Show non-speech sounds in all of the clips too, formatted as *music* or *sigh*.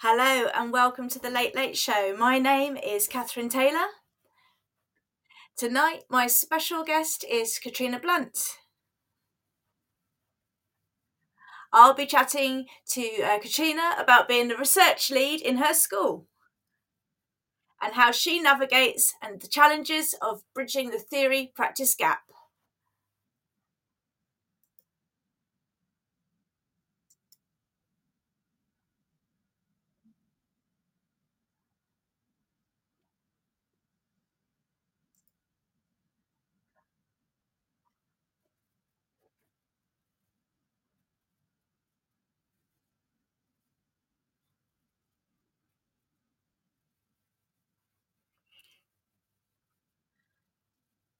Hello and welcome to the Late Late Show. My name is Kathryn Taylor. Tonight, my special guest is Katrina Blunt. I'll be chatting to uh, Katrina about being the research lead in her school and how she navigates and the challenges of bridging the theory practice gap.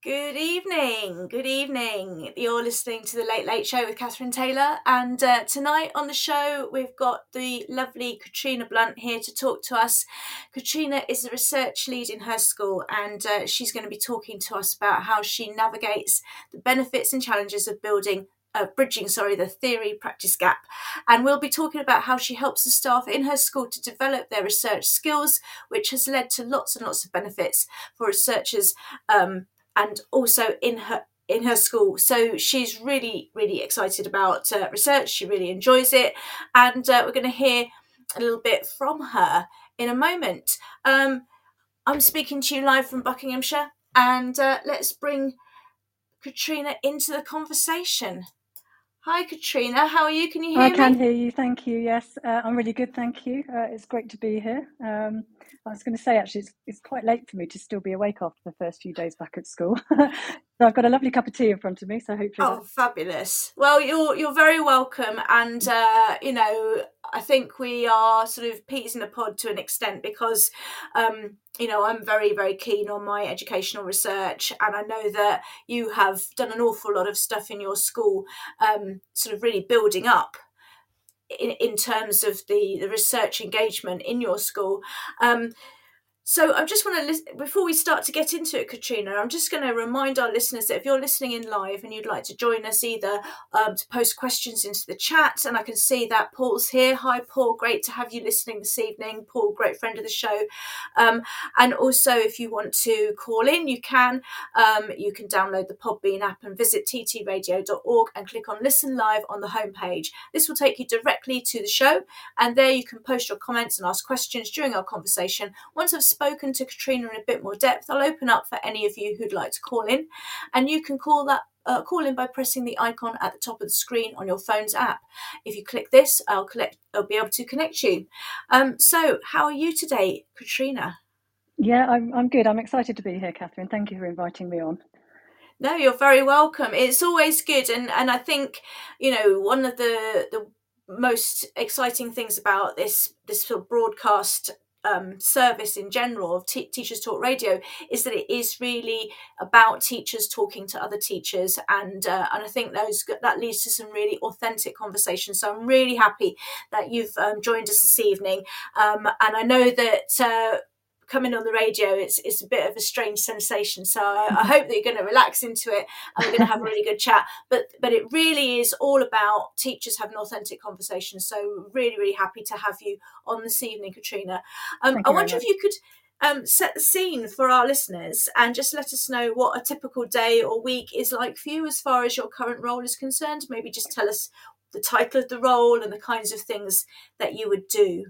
Good evening. Good evening. You're listening to the Late Late Show with Kathryn Taylor. And uh, tonight on the show, we've got the lovely Katrina Blunt here to talk to us. Katrina is a research lead in her school, and uh, she's going to be talking to us about how she navigates the benefits and challenges of building uh, bridging, sorry, the theory practice gap. And we'll be talking about how she helps the staff in her school to develop their research skills, which has led to lots and lots of benefits for researchers um, and also in her in her school. So she's really, really excited about uh, research. She really enjoys it, and uh, we're going to hear a little bit from her in a moment. Um, I'm speaking to you live from Buckinghamshire, and uh, let's bring Katrina into the conversation. Hi, Katrina. How are you? Can you hear I me? I can hear you. Thank you. Yes, uh, I'm really good. Thank you. Uh, it's great to be here. Um, I was going to say, actually, it's, it's quite late for me to still be awake after the first few days back at school. *laughs* so I've got a lovely cup of tea in front of me. So hopefully, Oh, that's fabulous. Well, you're you're very welcome, and uh, you know, I think we are sort of peas in a pod to an extent because, um, you know, I'm very very keen on my educational research, and I know that you have done an awful lot of stuff in your school, um, sort of really building up. In, in terms of the, the research engagement in your school, um, so I just want to listen before we start to get into it, Katrina. I'm just going to remind our listeners that if you're listening in live and you'd like to join us, either um, to post questions into the chat, and I can see that Paul's here. Hi, Paul. Great to have you listening this evening. Paul, great friend of the show. Um, and also, if you want to call in, you can. Um, you can download the Podbean app and visit ttradio.org and click on Listen Live on the homepage. This will take you directly to the show, and there you can post your comments and ask questions during our conversation. Once I've spoken to Katrina in a bit more depth, I'll open up for any of you who'd like to call in, and you can call that. Uh, call in by pressing the icon at the top of the screen on your phone's app. If you click this, I'll collect. I'll be able to connect you. Um, so, how are you today, Katrina? yeah, I'm I'm good. I'm excited to be here, Kathryn. Thank you for inviting me on. No, you're very welcome. It's always good, and and I think you know one of the the most exciting things about this this sort of broadcast um, service in general of T- Teachers Talk Radio is that it is really about teachers talking to other teachers, and uh, and I think those that leads to some really authentic conversations. So I'm really happy that you've um, joined us this evening, um, and I know that. Uh, coming on the radio it's it's a bit of a strange sensation. So I, I hope that you're going to relax into it and we're going to have a really good chat. But but it really is all about teachers having authentic conversations. So really really happy to have you on this evening katrina. Um, i wonder if you could um, set the scene for our listeners and just let us know what a typical day or week is like for you as far as your current role is concerned. Maybe just tell us the title of the role and the kinds of things that you would do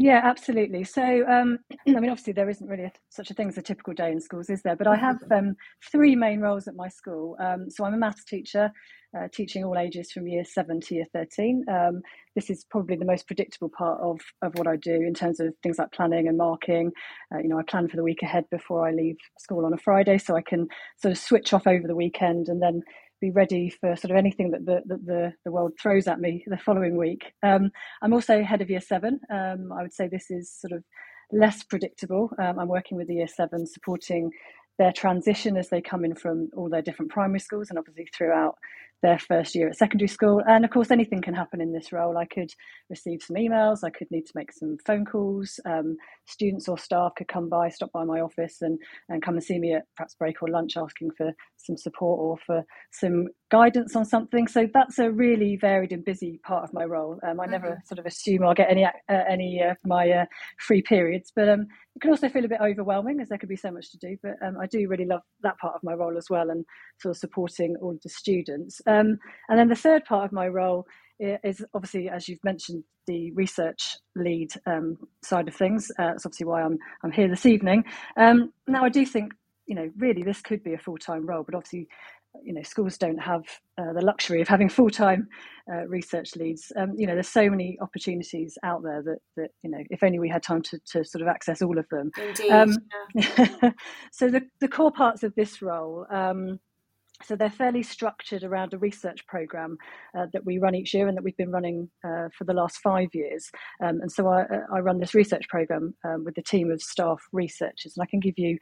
Yeah, absolutely. So, um, *clears throat* I mean, obviously, there isn't really a, such a thing as a typical day in schools, is there? But I have um, three main roles at my school. Um, so, I'm a maths teacher, uh, teaching all ages from year seven to year 13. Um, this is probably the most predictable part of, of what I do in terms of things like planning and marking. Uh, you know, I plan for the week ahead before I leave school on a Friday so I can sort of switch off over the weekend and then be ready for sort of anything that the, that the, the world throws at me the following week. Um, I'm also head of year seven. Um, I would say this is sort of less predictable. Um, I'm working with the year seven, supporting their transition as they come in from all their different primary schools and obviously throughout their first year at secondary school. And of course, anything can happen in this role. I could receive some emails, I could need to make some phone calls. Um, students or staff could come by, stop by my office, and, and come and see me at perhaps break or lunch asking for some support or for some guidance on something. So that's a really varied and busy part of my role. Um, I mm-hmm. never sort of assume I'll get any uh, any of my uh, free periods, but um, it can also feel a bit overwhelming as there could be so much to do. But um, I do really love that part of my role as well, and sort of supporting all of the students. Um, and then the third part of my role is obviously, as you've mentioned, the research lead um, side of things. Uh, that's obviously why I'm I'm here this evening. Um, now, I do think you know really this could be a full time role, but obviously you know schools don't have uh, the luxury of having *laughs* full-time uh, research leads um, you know there's so many opportunities out there that that you know if only we had time to, to sort of access all of them Indeed, um, yeah. *laughs* so the, the core parts of this role um, so they're fairly structured around a research program uh, that we run each year and that we've been running uh, for the last five years. Um, and so I, I, run this research program um, with a team of staff researchers, and I can give you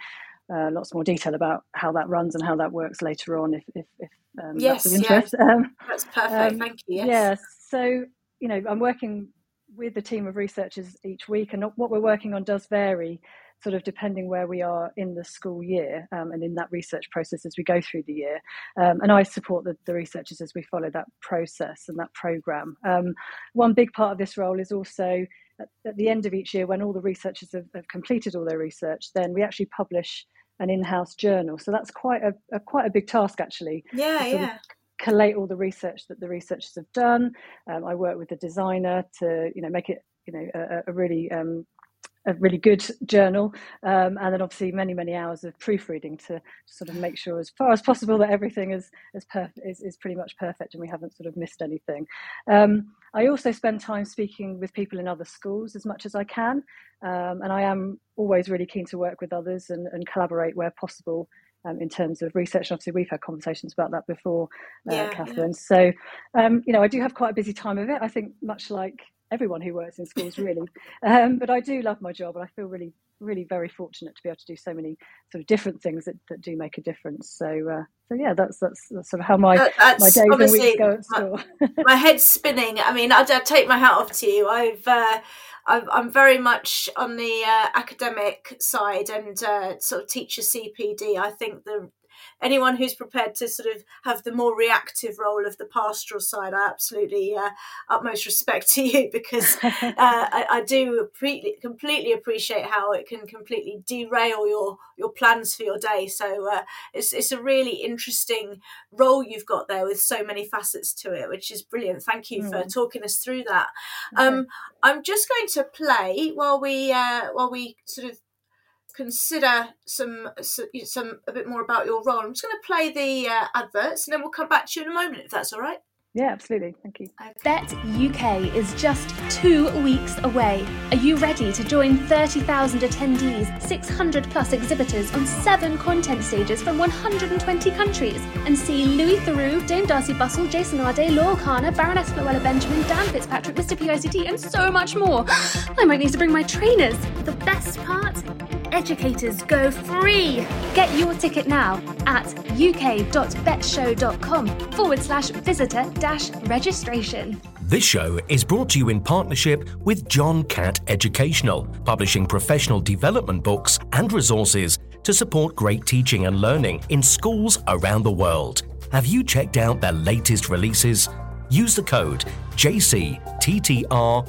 uh, lots more detail about how that runs and how that works later on if, if, if um, yes, that's of interest. Yeah. *laughs* Um, that's perfect. Um, Thank you. Yes. Yeah. So, you know, I'm working with a team of researchers each week, and what we're working on does vary sort of depending where we are in the school year um, and in that research process as we go through the year. Um, and I support the, the, researchers as we follow that process and that program. Um, one big part of this role is also at, at, the end of each year, when all the researchers have, have completed all their research, then we actually publish an in-house journal. So that's quite a, a quite a big task actually. Yeah, yeah. Collate all the research that the researchers have done. Um, I work with the designer to you know make it you know a, a really um, a really good journal, um, and then obviously many many hours of proofreading to sort of make sure as far as possible that everything is is perfect is, is pretty much perfect and we haven't sort of missed anything. Um, I also spend time speaking with people in other schools as much as I can, um, and I am always really keen to work with others and, and collaborate where possible. Um, in terms of research. Obviously, we've had conversations about that before, uh, yeah, Kathryn. Yeah. So, um, you know, I do have quite a busy time of it. I think much like everyone who works in schools really. Um, but i do love my job and i feel really really very fortunate to be able to do so many sort of different things that, that do make a difference. So uh, so yeah that's, that's, that's sort of how my that's my days and weeks go at school. my, *laughs* my, head's spinning. I mean I'd take my hat off to you. I've uh, i am very much on the uh, academic side and uh, sort of teacher CPD. I think the anyone who's prepared to sort of have the more reactive role of the pastoral side, I absolutely uh, utmost respect *laughs* to you because *laughs* uh, I, I, do pre- completely appreciate how it can completely derail your your plans for your day. So uh, it's it's a really interesting role you've got there with so many facets to it, which is brilliant. Thank you mm. for talking us through that. Okay. Um, I'm just going to play while we uh, while we sort of consider some some a bit more about your role. I'm just going to play the uh, adverts and then we'll come back to you in a moment if that's all right. Yeah, absolutely. Thank you. Bett UK is just two weeks away. Are you ready to join 30,000 attendees, 600 plus exhibitors on seven content stages from 120 countries and see Louis Theroux, Dame Darcey Bussell, Jason Arday, Laurel Kana, Baroness Floella Benjamin, Dan Fitzpatrick, Mr. PICT, and so much more? *gasps* I might need to bring my trainers. The best part? Educators go free. Get your ticket now at uk.bettshow.com forward slash visitor dash registration. This show is brought to you in partnership with John Catt Educational, publishing professional development books and resources to support great teaching and learning in schools around the world. Have you checked out their latest releases? Use the code JCTTR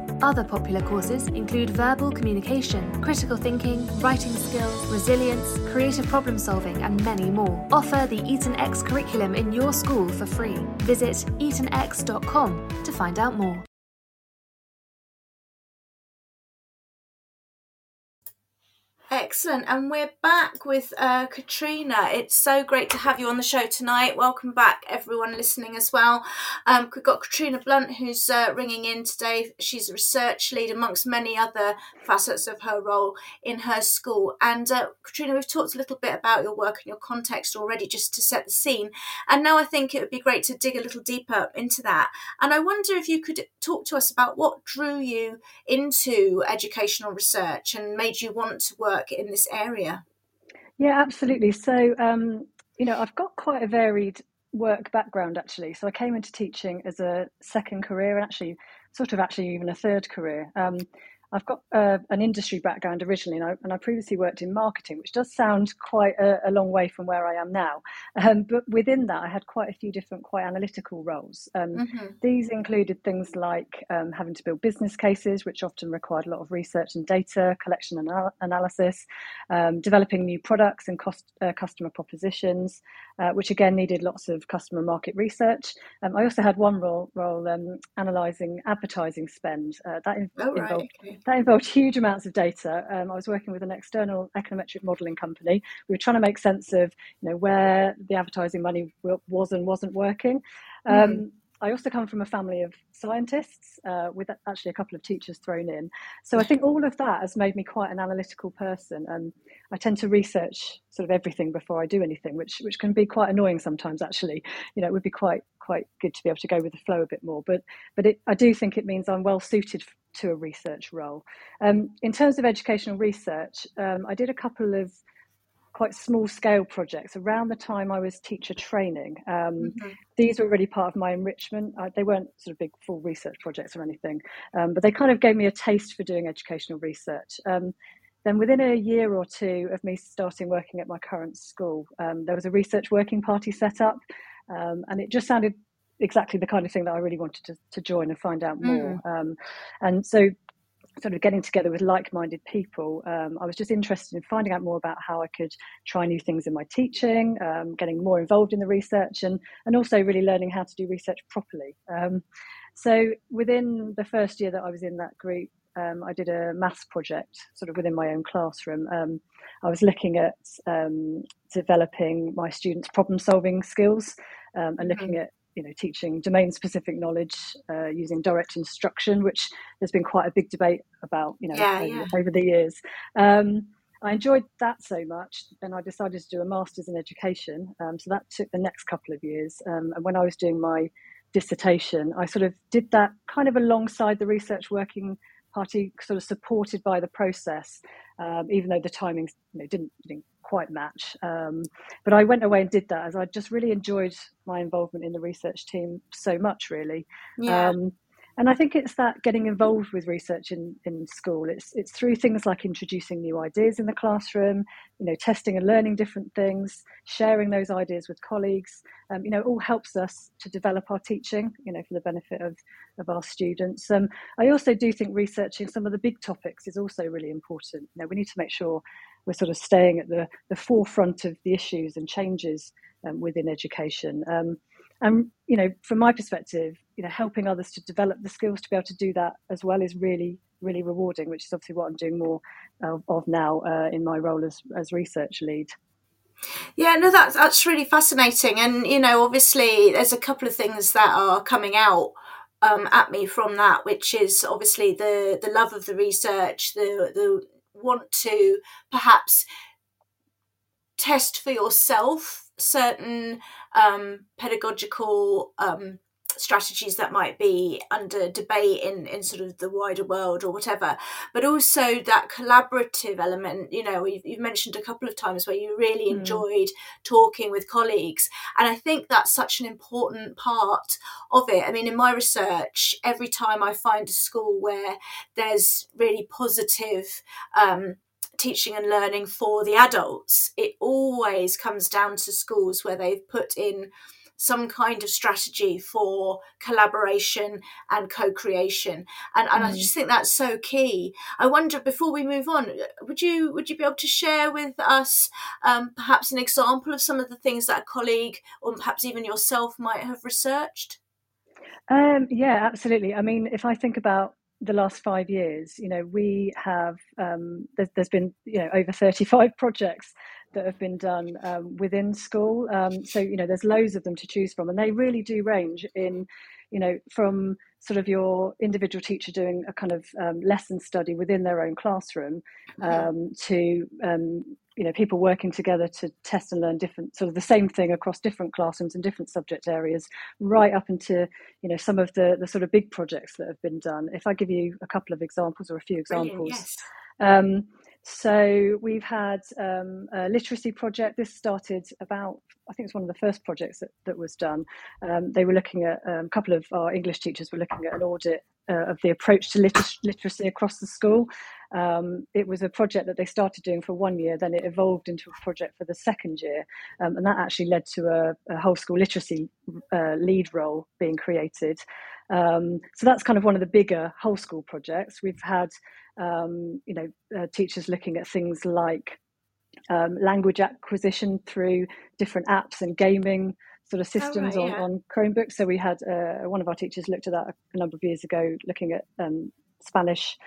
Other popular courses include verbal communication, critical thinking, writing skills, resilience, creative problem solving, and many more. Offer the Eton X curriculum in your school for free. Visit etonx.com to find out more. Excellent. And we're back with uh, Katrina. It's so great to have you on the show tonight. Welcome back, everyone listening as well. Um, we've got Katrina Blunt, who's uh, ringing in today. She's a research lead amongst many other facets of her role in her school. And uh, Katrina, we've talked a little bit about your work and your context already, just to set the scene. And now I think it would be great to dig a little deeper into that. And I wonder if you could talk to us about what drew you into educational research and made you want to work in this area? Yeah, absolutely. So, um, you know, I've got quite a varied work background actually. So I came into teaching as a second career and actually, sort of actually even a third career. Um, I've got uh, an industry background originally, and I, and I, previously worked in marketing, which does sound quite a, a long way from where I am now. Um, but within that, I had quite a few different, quite analytical roles. Um, mm-hmm. These included things like um, having to build business cases, which often required a lot of research and data collection and anal- analysis, um, developing new products and cost, uh, customer propositions, uh, which again needed lots of customer market research. Um, I also had one role, role um, analysing advertising spend. Uh, that in- oh, right. involved that involved huge amounts of data. Um, I was working with an external econometric modelling company. We were trying to make sense of you know where the advertising money was and wasn't working. Um, mm. I also come from a family of scientists uh, with actually a couple of teachers thrown in. So I think all of that has made me quite an analytical person. And I tend to research sort of everything before I do anything, which which can be quite annoying sometimes. Actually, you know, it would be quite quite good to be able to go with the flow a bit more. But but it, I do think it means I'm well suited to a research role. Um, in terms of educational research, um, I did a couple of quite small scale projects around the time I was teacher training. Um, mm-hmm. These were really part of my enrichment. I, they weren't sort of big full research projects or anything, um, but they kind of gave me a taste for doing educational research. Um, then, within a year or two of me starting working at my current school, um, there was a research working party set up, um, and it just sounded exactly the kind of thing that I really wanted to, to join and find out more. Mm. Um, and so, sort of getting together with like-minded people, um, I was just interested in finding out more about how I could try new things in my teaching, um, getting more involved in the research, and and also really learning how to do research properly. Um, so within the first year that I was in that group. Um, I did a maths project sort of within my own classroom. Um, I was looking at developing my students' problem solving skills and looking mm-hmm. at you know, teaching domain specific knowledge uh, using direct instruction, which there's been quite a big debate about, you know, yeah, over, yeah. over, the years. Um, I enjoyed that so much, and I decided to do a master's in education. Um, so that took the next couple of years. Um, and when I was doing my dissertation, I sort of did that kind of alongside the research working party, sort of supported by the process, um, even though the timings you know, didn't, didn't quite match. Um, but I went away and did that as I just really enjoyed my involvement in the research team so much, really. Yeah. Um, and I think it's that getting involved with research in, in school. It's it's through things like introducing new ideas in the classroom, you know, testing and learning different things, sharing those ideas with colleagues. Um, you know, all helps us to develop our teaching. You know, for the benefit of of our students. Um, I also do think researching some of the big topics is also really important. You know, we need to make sure we're sort of staying at the the forefront of the issues and changes um, within education. Um, and you know from my perspective you know helping others to develop the skills to be able to do that as well is really really rewarding which is obviously what i'm doing more of, of now uh, in my role as as research lead yeah, no, that's that's really fascinating, and you know, obviously, there's a couple of things that are coming out um, at me from that, which is obviously the the love of the research, the the want to perhaps test for yourself certain um, pedagogical um, strategies that might be under debate in in sort of the wider world or whatever but also that collaborative element you know you've, you've mentioned a couple of times where you really mm. enjoyed talking with colleagues and i think that's such an important part of it i mean in my research every time i find a school where there's really positive um, teaching and learning for the adults, it always comes down to schools where they've put in some kind of strategy for collaboration and co-creation. And, and mm. i just think that's so key. I wonder before we move on would you would you be able to share with us um, perhaps an example of some of the things that a colleague or perhaps even yourself might have researched? Um, yeah absolutely. I mean if i think about the last five years, you know, we have um, there's, there's been you know over 35 *laughs* projects that have been done um, within school. Um, so you know, there's loads of them to choose from, and they really do range in, you know, from sort of your individual teacher doing a kind of um, lesson study within their own classroom mm-hmm. um, to um, you know people working together to test and learn different sort of the same thing across different classrooms and different subject areas right up into you know some of the the sort of big projects that have been done if i give you a couple of examples or a few examples yes. um, so we've had um, a literacy project. This started about, I think it's one of the first projects that, that was done. Um, they were looking at, um, a couple of our English teachers were looking at an audit uh, of the approach to liter- literacy across the school. Um, it was a project that they started doing for one year, then it evolved into a project for the second year. Um, and that actually led to a, a whole school literacy uh, lead role being created. Um, so that's kind of one of the bigger whole school projects. We've had, um, you know, uh, teachers looking at things like um, language acquisition through different apps and gaming sort of systems oh, right, yeah. on, on Chromebooks. So we had uh, one of our teachers looked at that a number of years ago, looking at um, Spanish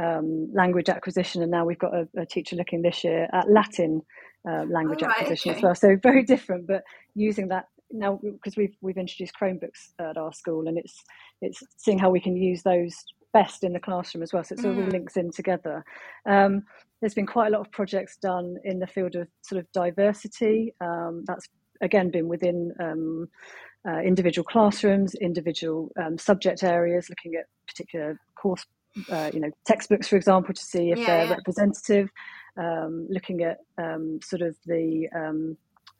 um, language acquisition, and now we've got a, a, teacher looking this year at Latin uh, language oh, right, acquisition okay. as well. So very different, but using that now because we've we've introduced Chromebooks at our school, and it's it's seeing how we can use those best in the classroom as well. So it sort of all mm. links in together. Um, there's been quite a lot of projects done in the field of sort of diversity. Um, that's again been within um, uh, individual classrooms, individual um, subject areas, looking at particular course, uh, you know, textbooks, for example, to see if yeah, they're yeah. representative. Um, looking at um, sort of the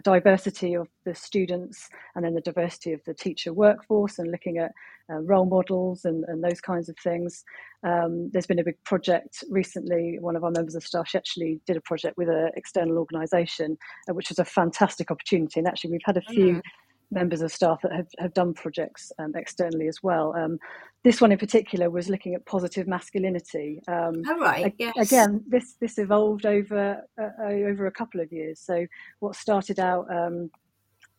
diversity of the students and then the diversity of the teacher workforce and looking at uh, role models and, and, those kinds of things. Um, there's been a big project recently. One of our members of staff actually did a project with an external organisation, uh, which was a fantastic opportunity. And actually, we've had a few. Mm-hmm members of staff that have, have done projects um, externally as well. Um, this one in particular was looking at positive masculinity. Um, oh, right. yes. Again, this this evolved over uh, uh, over a couple of years. So what started out um,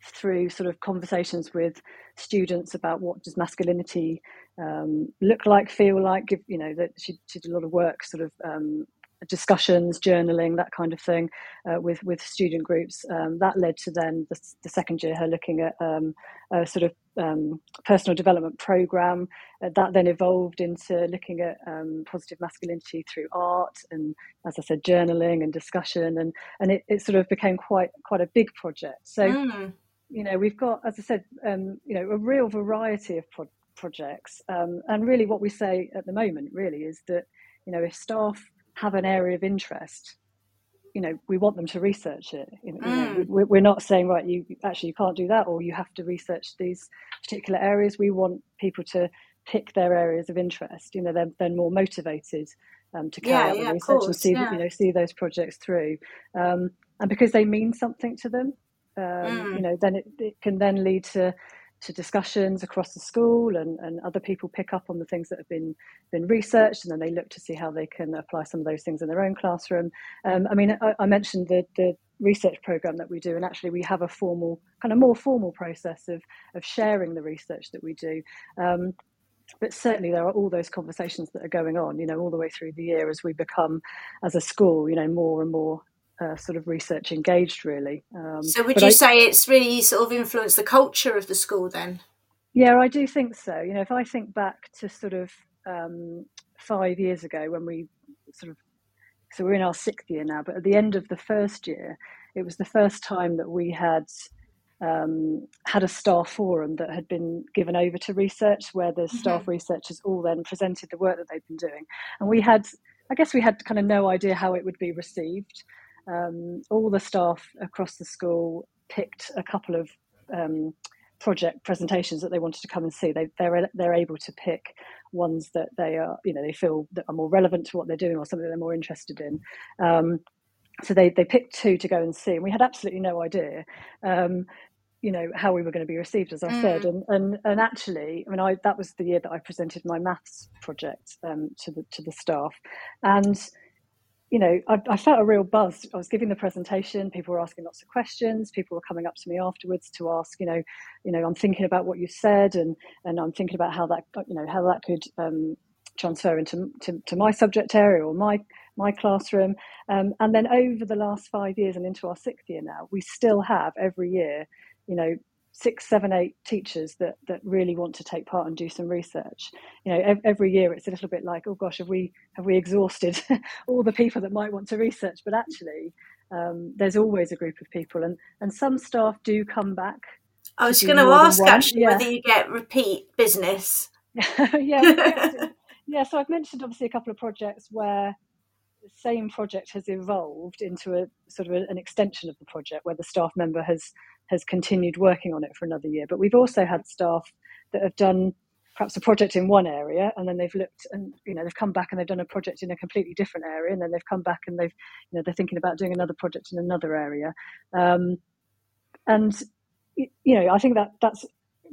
through sort of conversations with students about what does masculinity um, look like, feel like. Give you know that she, she did a lot of work sort of um, discussions, journaling, that kind of thing, uh, with with student groups. Um, that led to then the, the, second year her looking at um, a sort of um, personal development program. Uh, that then evolved into looking at um, positive masculinity through art and, as I said, journaling and discussion, and and it, it sort of became quite quite a big project. So. Mm. You know, we've got, as I said, um, you know, a real variety of pro- projects, um, and really, what we say at the moment, really, is that you know, if staff have an area of interest you know we want them to research it you know, mm. we're not saying right you actually you can't do that or you have to research these particular areas we want people to pick their areas of interest you know they're, they're more motivated um, to carry yeah, out the yeah, research and see yeah. you know see those projects through um, and because they mean something to them um, mm. you know then it, it can then lead to to discussions across the school and, and other people pick up on the things that have been been researched and then they look to see how they can apply some of those things in their own classroom. Um, I mean, I, I, mentioned the, the research program that we do and actually we have a formal kind of more formal process of, of sharing the research that we do. Um, but certainly there are all those conversations that are going on, you know, all the way through the year as we become, as a school, you know, more and more uh, sort of research engaged, really. Um, so, would you I, say it's really sort of influenced the culture of the school then? Yeah, I do think so. You know, if I think back to sort of um, five years ago when we sort of, so we're in our sixth year now, but at the end of the first year, it was the first time that we had um, had a staff forum that had been given over to research, where the mm-hmm. staff researchers all then presented the work that they'd been doing, and we had, I guess, we had kind of no idea how it would be received um, all the staff across the school picked a couple of um, project presentations that they wanted to come and see. They, they're they're able to pick ones that they are you know they feel that are more relevant to what they're doing or something they're more interested in. Um, so they they picked two to go and see, and we had absolutely no idea. Um, you know how we were going to be received as i mm. said and and and actually i mean i that was the year that i presented my maths project um, to the to the staff and you know I, I, felt a real buzz. I was giving the presentation people were asking lots of questions people were coming up to me afterwards to ask you know you know i'm thinking about what you said and and i'm thinking about how that you know how that could um, transfer into to, to, my subject area or my my classroom. Um, and then over the last five years and into our sixth year now we still have every year you know six seven eight teachers that that really want to take part and do some research. You know every year it's a little bit like oh gosh have we have we exhausted *laughs* all the people that might want to research? But actually um, there's always a group of people and and some staff do come back i was going to ask actually yeah. whether you get repeat business. *laughs* Yeah *laughs* yeah so i've mentioned obviously a couple of projects where the same project has evolved into a sort of a, an extension of the project where the staff member has has continued working on it for another year. But we've also had staff that have done perhaps a project in one area and then they've looked and you know they've come back and they've done a project in a completely different area and then they've come back and they've you know they're thinking about doing another project in another area um, and you know i think that that's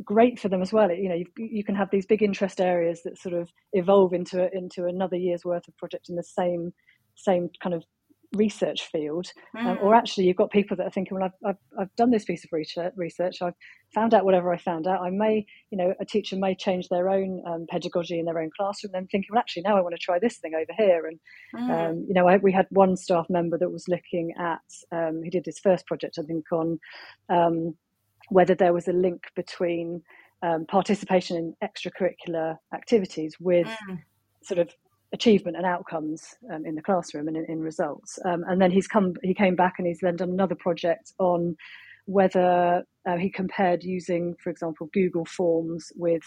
great for them as well you know you, you can have these big interest areas that sort of evolve into into another year's worth of project in the same same kind of research field, mm. um, or mm. actually you've got people that are thinking, well, I've, I've, I've done this piece of research, research, I've found out whatever I found out. I may, you know, a teacher may change their own um, pedagogy in their own classroom, then thinking, well, actually now I want to try this thing over here. And mm. um, you know, I, we had one staff member that was looking at, um, he did his first project, I think, on um, whether there was a link between um, participation in extracurricular activities with mm. sort of achievement and outcomes um, in the classroom and in, in results. Um, and then he's come, he came back and he's then done another project on whether uh, he compared using, for example, Google Forms with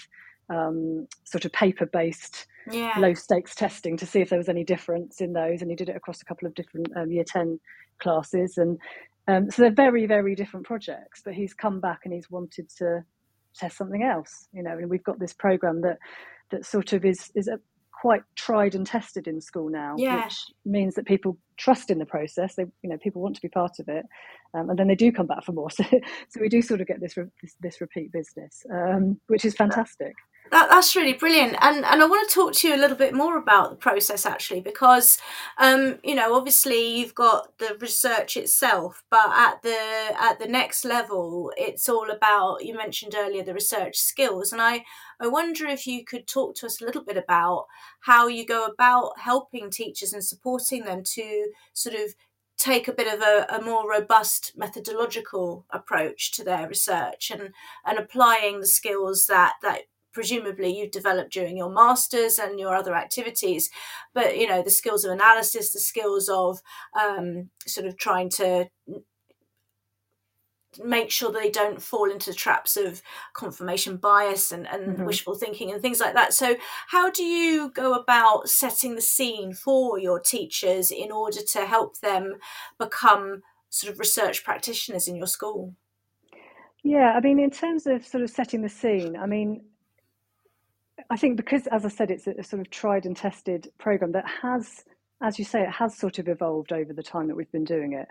um, sort of paper-based yeah. low stakes testing to see if there was any difference in those. And he did it across a couple of different um, year ten classes, and um, so they're very, very different projects. But he's come back and he's wanted to test something else, you know. And we've got this program that that sort of is is a, quite tried and tested in school now, yeah. which means that people trust in the process. They, you know, people want to be part of it, um, and then they do come back for more. *laughs* So, so we do sort of get this this, this repeat business, um, which is fantastic. That, that's really brilliant, and and I want to talk to you a little bit more about the process actually, because um, you know obviously you've got the research itself, but at the at the next level, it's all about you mentioned earlier the research skills, and I I wonder if you could talk to us a little bit about how you go about helping teachers and supporting them to sort of take a bit of a, a, more robust methodological approach to their research and and applying the skills that that presumably you've developed during your masters and your other activities but you know the skills of analysis the skills of um, sort of trying to make sure they don't fall into the traps of confirmation bias and, and mm-hmm. wishful thinking and things like that so how do you go about setting the scene for your teachers in order to help them become sort of research practitioners in your school yeah i mean in terms of sort of setting the scene i mean I think because, as I said, it's a, sort of tried and tested program that has, as you say, it has sort of evolved over the time that we've been doing it.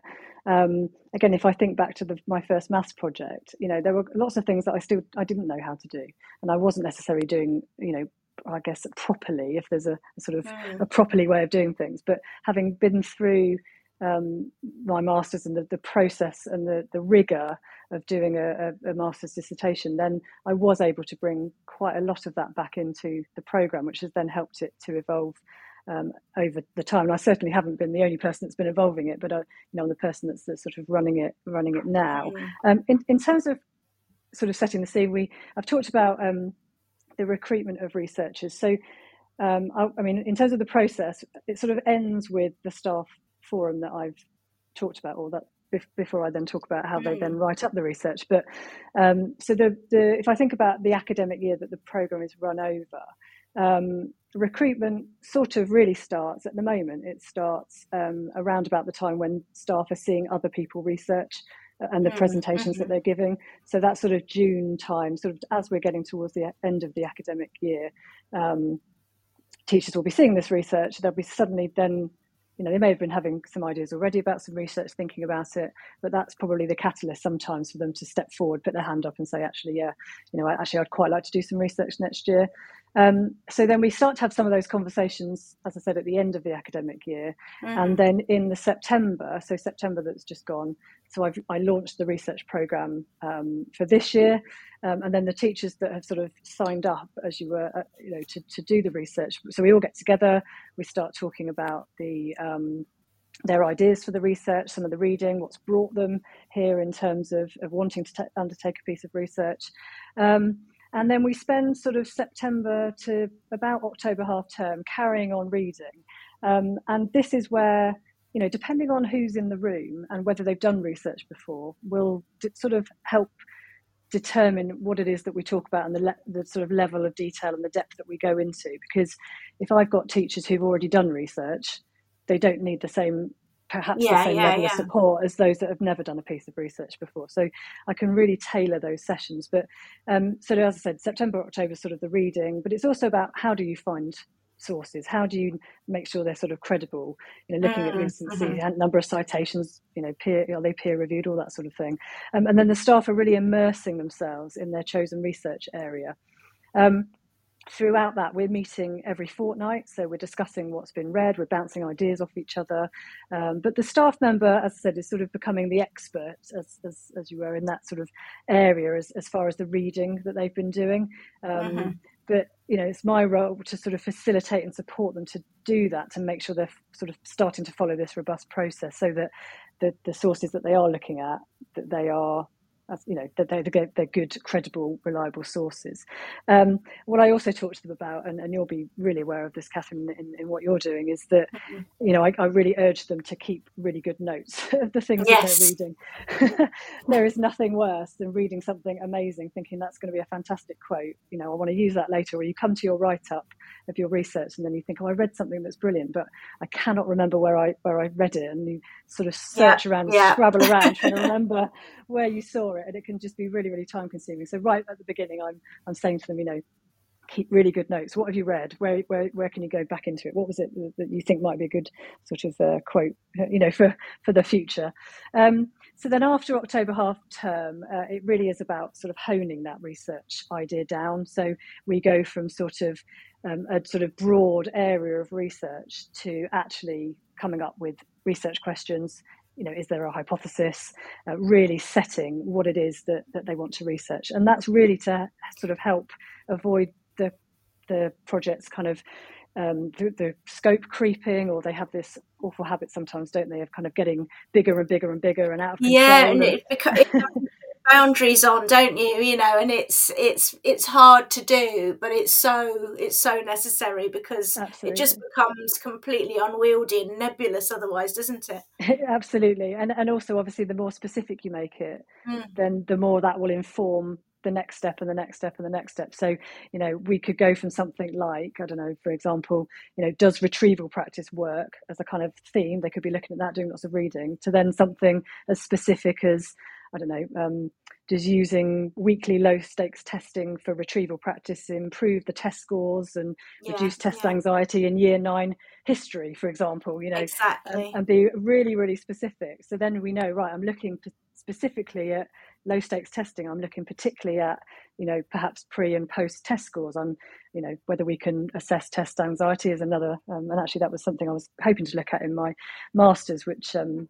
Um, again, if I think back to the, my first maths project, you know, there were lots of things that I still I didn't know how to do, and I wasn't necessarily doing, you know, I guess properly, if there's a, a sort of mm. a properly way of doing things. But having been through um, my master's and the, the process and the, the rigor of doing a, a, master's dissertation, then I was able to bring quite a lot of that back into the program, which has then helped it to evolve um, over the time. And I certainly haven't been the only person that's been evolving it, but I, you know, I'm the person that's, that's sort of running it, running it now. Um, in, in terms of sort of setting the scene, we I've talked about um, the recruitment of researchers. So, um, I, I mean, in terms of the process, it sort of ends with the staff forum that I've talked about, or that before I then talk about how they then mm. write up the research. But um, so the, the if I think about the academic year that the program is run over, um, recruitment sort of really starts at the moment. It starts um, around about the time when staff are seeing other people research uh, and the mm presentations that mm-hmm. they're giving. So that sort of June time, sort of as we're getting towards the end of the academic year, um, teachers will be seeing this research. They'll be suddenly then you know, they may have been having some ideas already about some research, thinking about it, but that's probably the catalyst sometimes for them to step forward, put their hand up, and say, actually, yeah, you know, actually, I'd quite like to do some research next year. Um, so then we start to have some of those conversations, as I said, at the end of the academic year, mm. and then in the September, so September that's just gone. So I've, I launched the research program um, for this year, um, and then the teachers that have sort of signed up, as you were, uh, you know, to, to do the research. So we all get together, we start talking about the um, their ideas for the research, some of the reading, what's brought them here in terms of, of wanting to t- undertake a piece of research. Um, and then we spend sort of September to about October half term carrying on reading. Um, and this is where, you know, depending on who's in the room and whether they've done research before, will d- sort of help determine what it is that we talk about and the, le- the sort of level of detail and the depth that we go into. Because if I've got teachers who've already done research, they don't need the same perhaps yeah, the same yeah, level yeah. of support as those that have never done a piece of research before. So I can really tailor those sessions. But um, so as I said, September, October, sort of the reading, but it's also about how do you find sources? How do you make sure they're sort of credible? You know, looking mm, at recency, mm-hmm. number of citations, you know, peer, are they peer reviewed, all that sort of thing. Um, and then the staff are really immersing themselves in their chosen research area. Um, throughout that, we're meeting every fortnight. So we're discussing what's been read, we're bouncing ideas off each other. Um, but the staff member, as I said, is sort of becoming the expert, as, as, as you were, in that sort of area as, as far as the reading that they've been doing. Um, mm-hmm. But you know, it's my role to sort of facilitate and support them to do that, to make sure they're sort of starting to follow this robust process, so that the, the sources that they are looking at, that they are you know that they're, they're good credible reliable sources um, what i also talk to them about and, and, you'll be really aware of this kathryn in, in what you're doing is that mm-hmm. you know I, I, really urge them to keep really good notes *laughs* of the things yes. that they're reading *laughs* there is nothing worse than reading something amazing thinking that's going to be a fantastic quote you know i want to use that later or you come to your write-up of your research and then you think oh i read something that's brilliant but i cannot remember where i where i read it and you sort of search yeah. around yeah. scrabble around trying to *laughs* remember where you saw it and it can just be really really time consuming. So right at the beginning i'm i'm saying to them you know keep really good notes. What have you read? Where where where can you go back into it? What was it that you think might be a good sort of uh, quote you know for for the future? Um, so then after october half term uh, it really is about sort of honing that research idea down. So we go from sort of um, a sort of broad area of research to actually coming up with research questions you know, is there a hypothesis? Uh, really setting what it is that, that they want to research, and that's really to sort of help avoid the the projects kind of um, the, the, scope creeping, or they have this awful habit sometimes, don't they, of kind of getting bigger and bigger and bigger and out of control. Yeah, and, it, it boundaries on don't you you know and it's it's it's hard to do but it's so it's so necessary because absolutely. it just becomes completely unwieldy and nebulous otherwise doesn't it *laughs* absolutely and and also obviously the more specific you make it mm. then the more that will inform the next step and the next step and the next step so you know we could go from something like i don't know for example you know does retrieval practice work as a kind of theme they could be looking at that doing lots of reading to then something as specific as I don't know, um, does using weekly low stakes testing for retrieval practice improve the test scores and yeah, reduce test yeah. anxiety in year nine history, for example, you know, exactly. and, and, be really, really specific. So then we know, right, I'm looking specifically at low stakes testing. I'm looking particularly at, you know, perhaps pre and post test scores on, you know, whether we can assess test anxiety is another. Um, and actually, that was something I was hoping to look at in my master's, which um,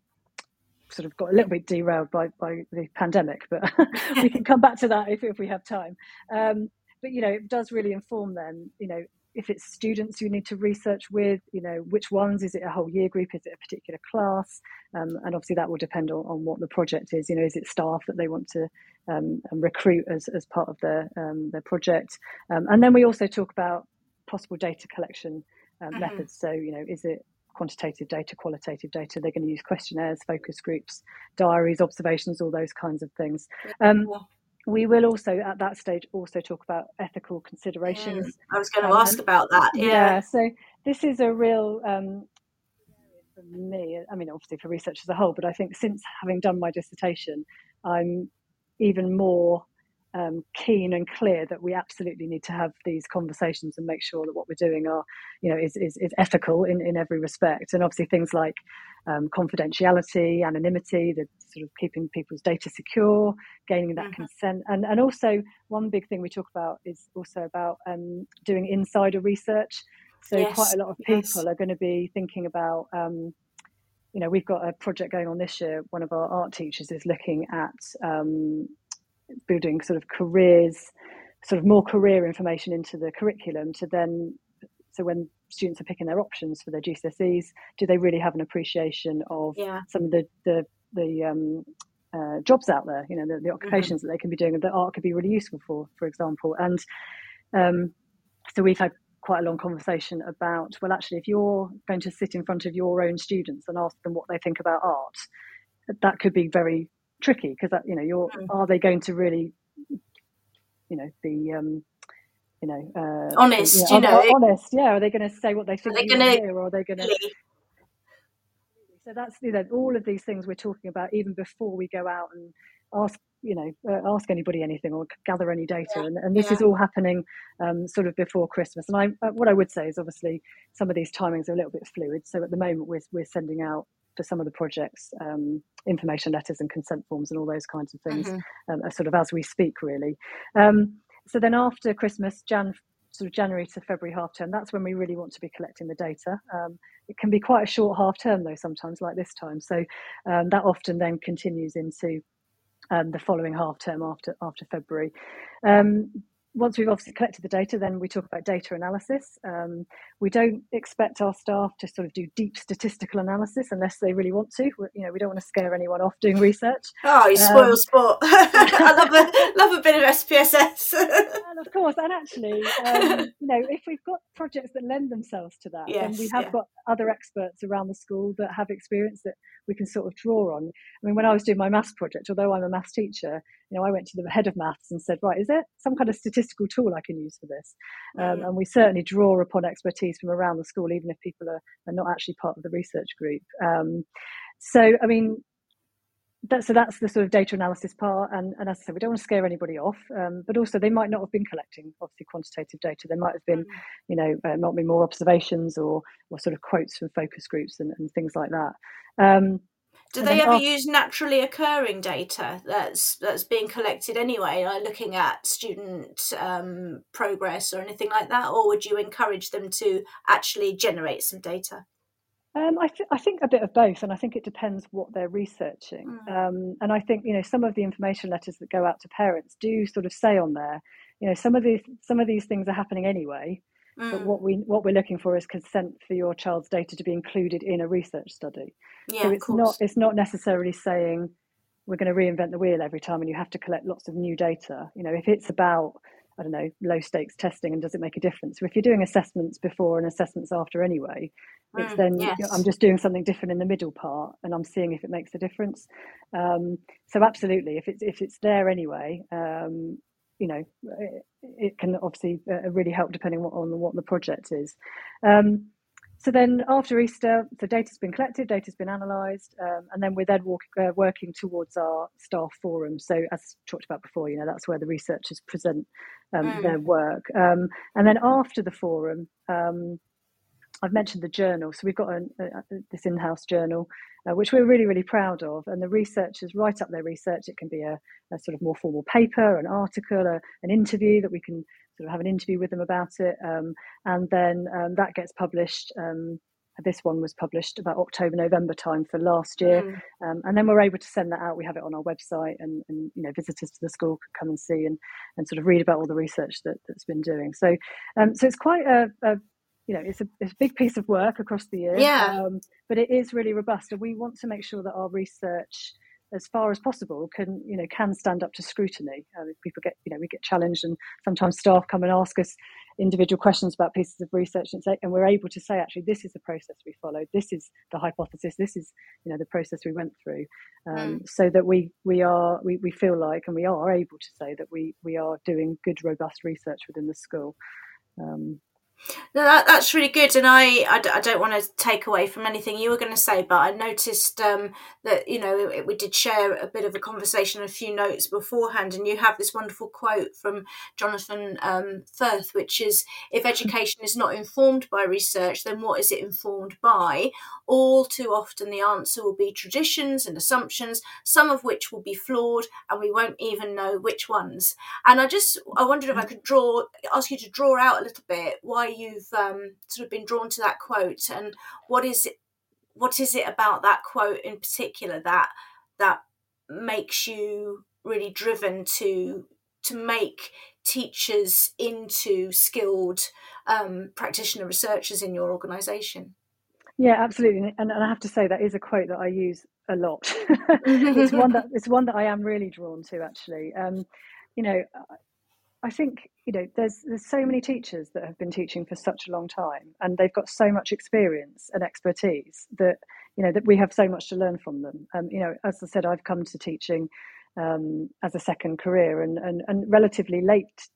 sort of got a little bit derailed by by the pandemic, but *laughs* we can come back to that if if we have time. Um, but you know, it does really inform them. You know, if it's students you need to research with, you know, which ones is it a whole year group? Is it a particular class? Um, and obviously that will depend on, on what the project is. You know, is it staff that they want to um, recruit as, as part of their um, their project? Um, and then we also talk about possible data collection um, mm-hmm. methods. So you know, is it quantitative data, qualitative data. They're going to use questionnaires, focus groups, diaries, observations, all those kinds of things. Um, we will also at that stage also talk about ethical considerations. Mm, I was going to um, ask about that. Yeah. yeah. So this is a real um, for me. I mean, obviously for research as a whole, but I think since having done my dissertation, I'm even more um, keen and clear that we absolutely need to have these conversations and make sure that what we're doing are, you know, is, is, is ethical in, in every respect. And obviously things like um, confidentiality, anonymity, the sort of keeping people's data secure, gaining that mm-hmm. consent. And, and also one big thing we talk about is also about um, doing insider research. So yes. quite a lot of people yes. are going to be thinking about, um, you know, we've got a project going on this year. One of our art teachers is looking at um, building sort of careers, sort of more career information into the curriculum to then, so when students are picking their options for their GCSEs, do they really have an appreciation of yeah. some of the the, the um, uh, jobs out there? You know, the, the mm-hmm. occupations mm-hmm. that they can be doing, and that art could be really useful for, for example. And um, so we've had quite a long conversation about well, actually, if you're going to sit in front of your own students and ask them what they think about art, that could be very tricky because you know you're mm. are they going to really you know be um you know uh, honest you know, you know honest yeah are they going to say what they think are they going to or are they going to so that's you know all of these things we're talking about even before we go out and ask you know uh, ask anybody anything or gather any data yeah. and, and, this yeah. is all happening um, sort of before christmas and i uh, what i would say is obviously some of these timings are a little bit fluid so at the moment we're, we're sending out for some of the projects um, information letters and consent forms and all those kinds of things mm-hmm. um, sort of as we speak really. Um, so then after christmas jan sort of january to february half term that's when we really want to be collecting the data. Um, it can be quite a short half term though sometimes like this time. So um, that often then continues into um, the following half term after after february once we've obviously collected the data, then we talk about data analysis. Um, we don't expect our staff to sort of do deep statistical analysis unless they really want to. We're, you know, we don't want to scare anyone off doing research. Oh, you spoil um, sport! *laughs* I love a love a bit of SPSS. *laughs* and of course, and actually, um, you know, if we've got projects that lend themselves to that, yes, then we have yeah. got other experts around the school that have experience that we can sort of draw on. I mean, when I was doing my maths project, although I'm a maths teacher, you know, I went to the head of maths and said, right, is there some kind of statistical tool I can use for this? Um, mm. and we certainly draw upon expertise from around the school, even if people are, are not actually part of the research group. Um, so, I mean, that, so that's the sort of data analysis part. And, and as I said, we don't want to scare anybody off, um, but also they might not have been collecting obviously quantitative data. There might have been, mm. you know, uh, might be more observations or, or sort of quotes from focus groups and, and things like that. Um, do they ever use naturally occurring data that's that's being collected anyway, like looking at student um, progress or anything like that, or would you encourage them to actually generate some data? Um, I, th- I, think a bit of both, and I think it depends what they're researching. Mm. Um, and I think you know some of the information letters that go out to parents do sort of say on there, you know, some of these some of these things are happening anyway. Mm. But what we what we're looking for is consent for your child's data to be included in a research study. Yeah, so it's not it's not necessarily saying we're going to reinvent the wheel every time and you have to collect lots of new data. You know, if it's about I don't know low stakes testing and does it make a difference? So if you're doing assessments before and assessments after anyway, mm, it's then yes. I'm just doing something different in the middle part and I'm seeing if it makes a difference. Um, so absolutely, if it's if it's there anyway, um, you know, it, it can obviously uh, really help depending on what the project is. Um, so then after Easter, the data's been collected, data's been analysed, um, and then we're then walk, uh, working towards our staff forum. So as talked about before, you know that's where the researchers present um, mm. their work. Um, and then after the forum, um, I've mentioned the journal. So we've got a, a, this in-house journal, uh, which we're really, really proud of. And the researchers write up their research. It can be a, a sort of more formal paper, an article, a, an interview that we can sort of have an interview with them about it. Um, and then um, that gets published. Um, this one was published about October, November time for last year. Mm. Um, and then we're able to send that out. We have it on our website and, and, you know, visitors to the school can come and see and, and sort of read about all the research that, that's been doing. So, um, so it's quite a, a you know, it's a, it's a big piece of work across the year. Yeah. Um, but it is really robust, and we want to make sure that our research, as far as possible, can you know can stand up to scrutiny. Uh, people get you know we get challenged, and sometimes staff come and ask us individual questions about pieces of research, and say, and we're able to say actually this is the process we followed, this is the hypothesis, this is you know the process we went through, um, mm. so that we we are we, we feel like and we are able to say that we we are doing good robust research within the school. Um, No, that, that's really good, and I, I, I, don't want to take away from anything you were going to say, but I noticed um, that you know it, we did share a bit of a conversation, a few notes beforehand, and you have this wonderful quote from Jonathan um, Firth, which is, "If *laughs* education is not informed by research, then what is it informed by? All too often, the answer will be traditions and assumptions, some of which will be flawed, and we won't even know which ones." And I just, I wondered if I could draw, ask you to draw out a little bit why you've um, sort of been drawn to that quote and what is it what is it about that quote in particular that that makes you really driven to to make teachers into skilled um, practitioner researchers in your organization? Yeah absolutely and, and i have to say that is a quote that i use a lot. *laughs* It's one that *laughs* it's one that i am really drawn to actually. Um, you know I think you know there's there's so many teachers that have been teaching for such a long time, and they've got so much experience and expertise that you know that we have so much to learn from them. Um, you know, as I said, I've come to teaching um, as a second career and, and and relatively late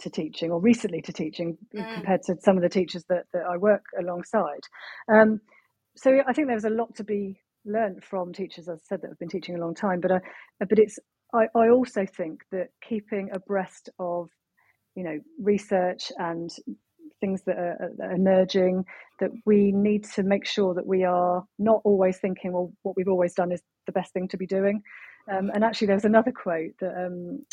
to teaching or recently to teaching mm. compared to some of the teachers that, that I work alongside. Um, so I think there's a lot to be learned from teachers, as I said, that have been teaching a long time. But I, but it's I, I also think that keeping abreast of, you know, research and things that are, are, emerging, that we need to make sure that we are not always thinking, well, what we've always done is the best thing to be doing. Um, and actually, there was another quote that um,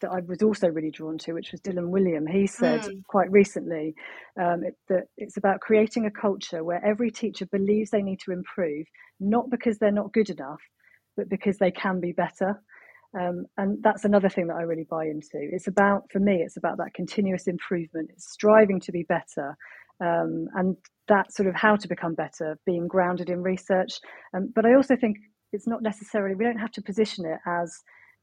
that I was also really drawn to, which was Dylan Wiliam. He said mm. quite recently um, it, that it's about creating a culture where every teacher believes they need to improve, not because they're not good enough, but because they can be better. Um, and that's another thing that I really buy into. It's about, for me, it's about that continuous improvement, it's striving to be better. Um, and that sort of how to become better, being grounded in research. Um, but I also think it's not necessarily, we don't have to position it as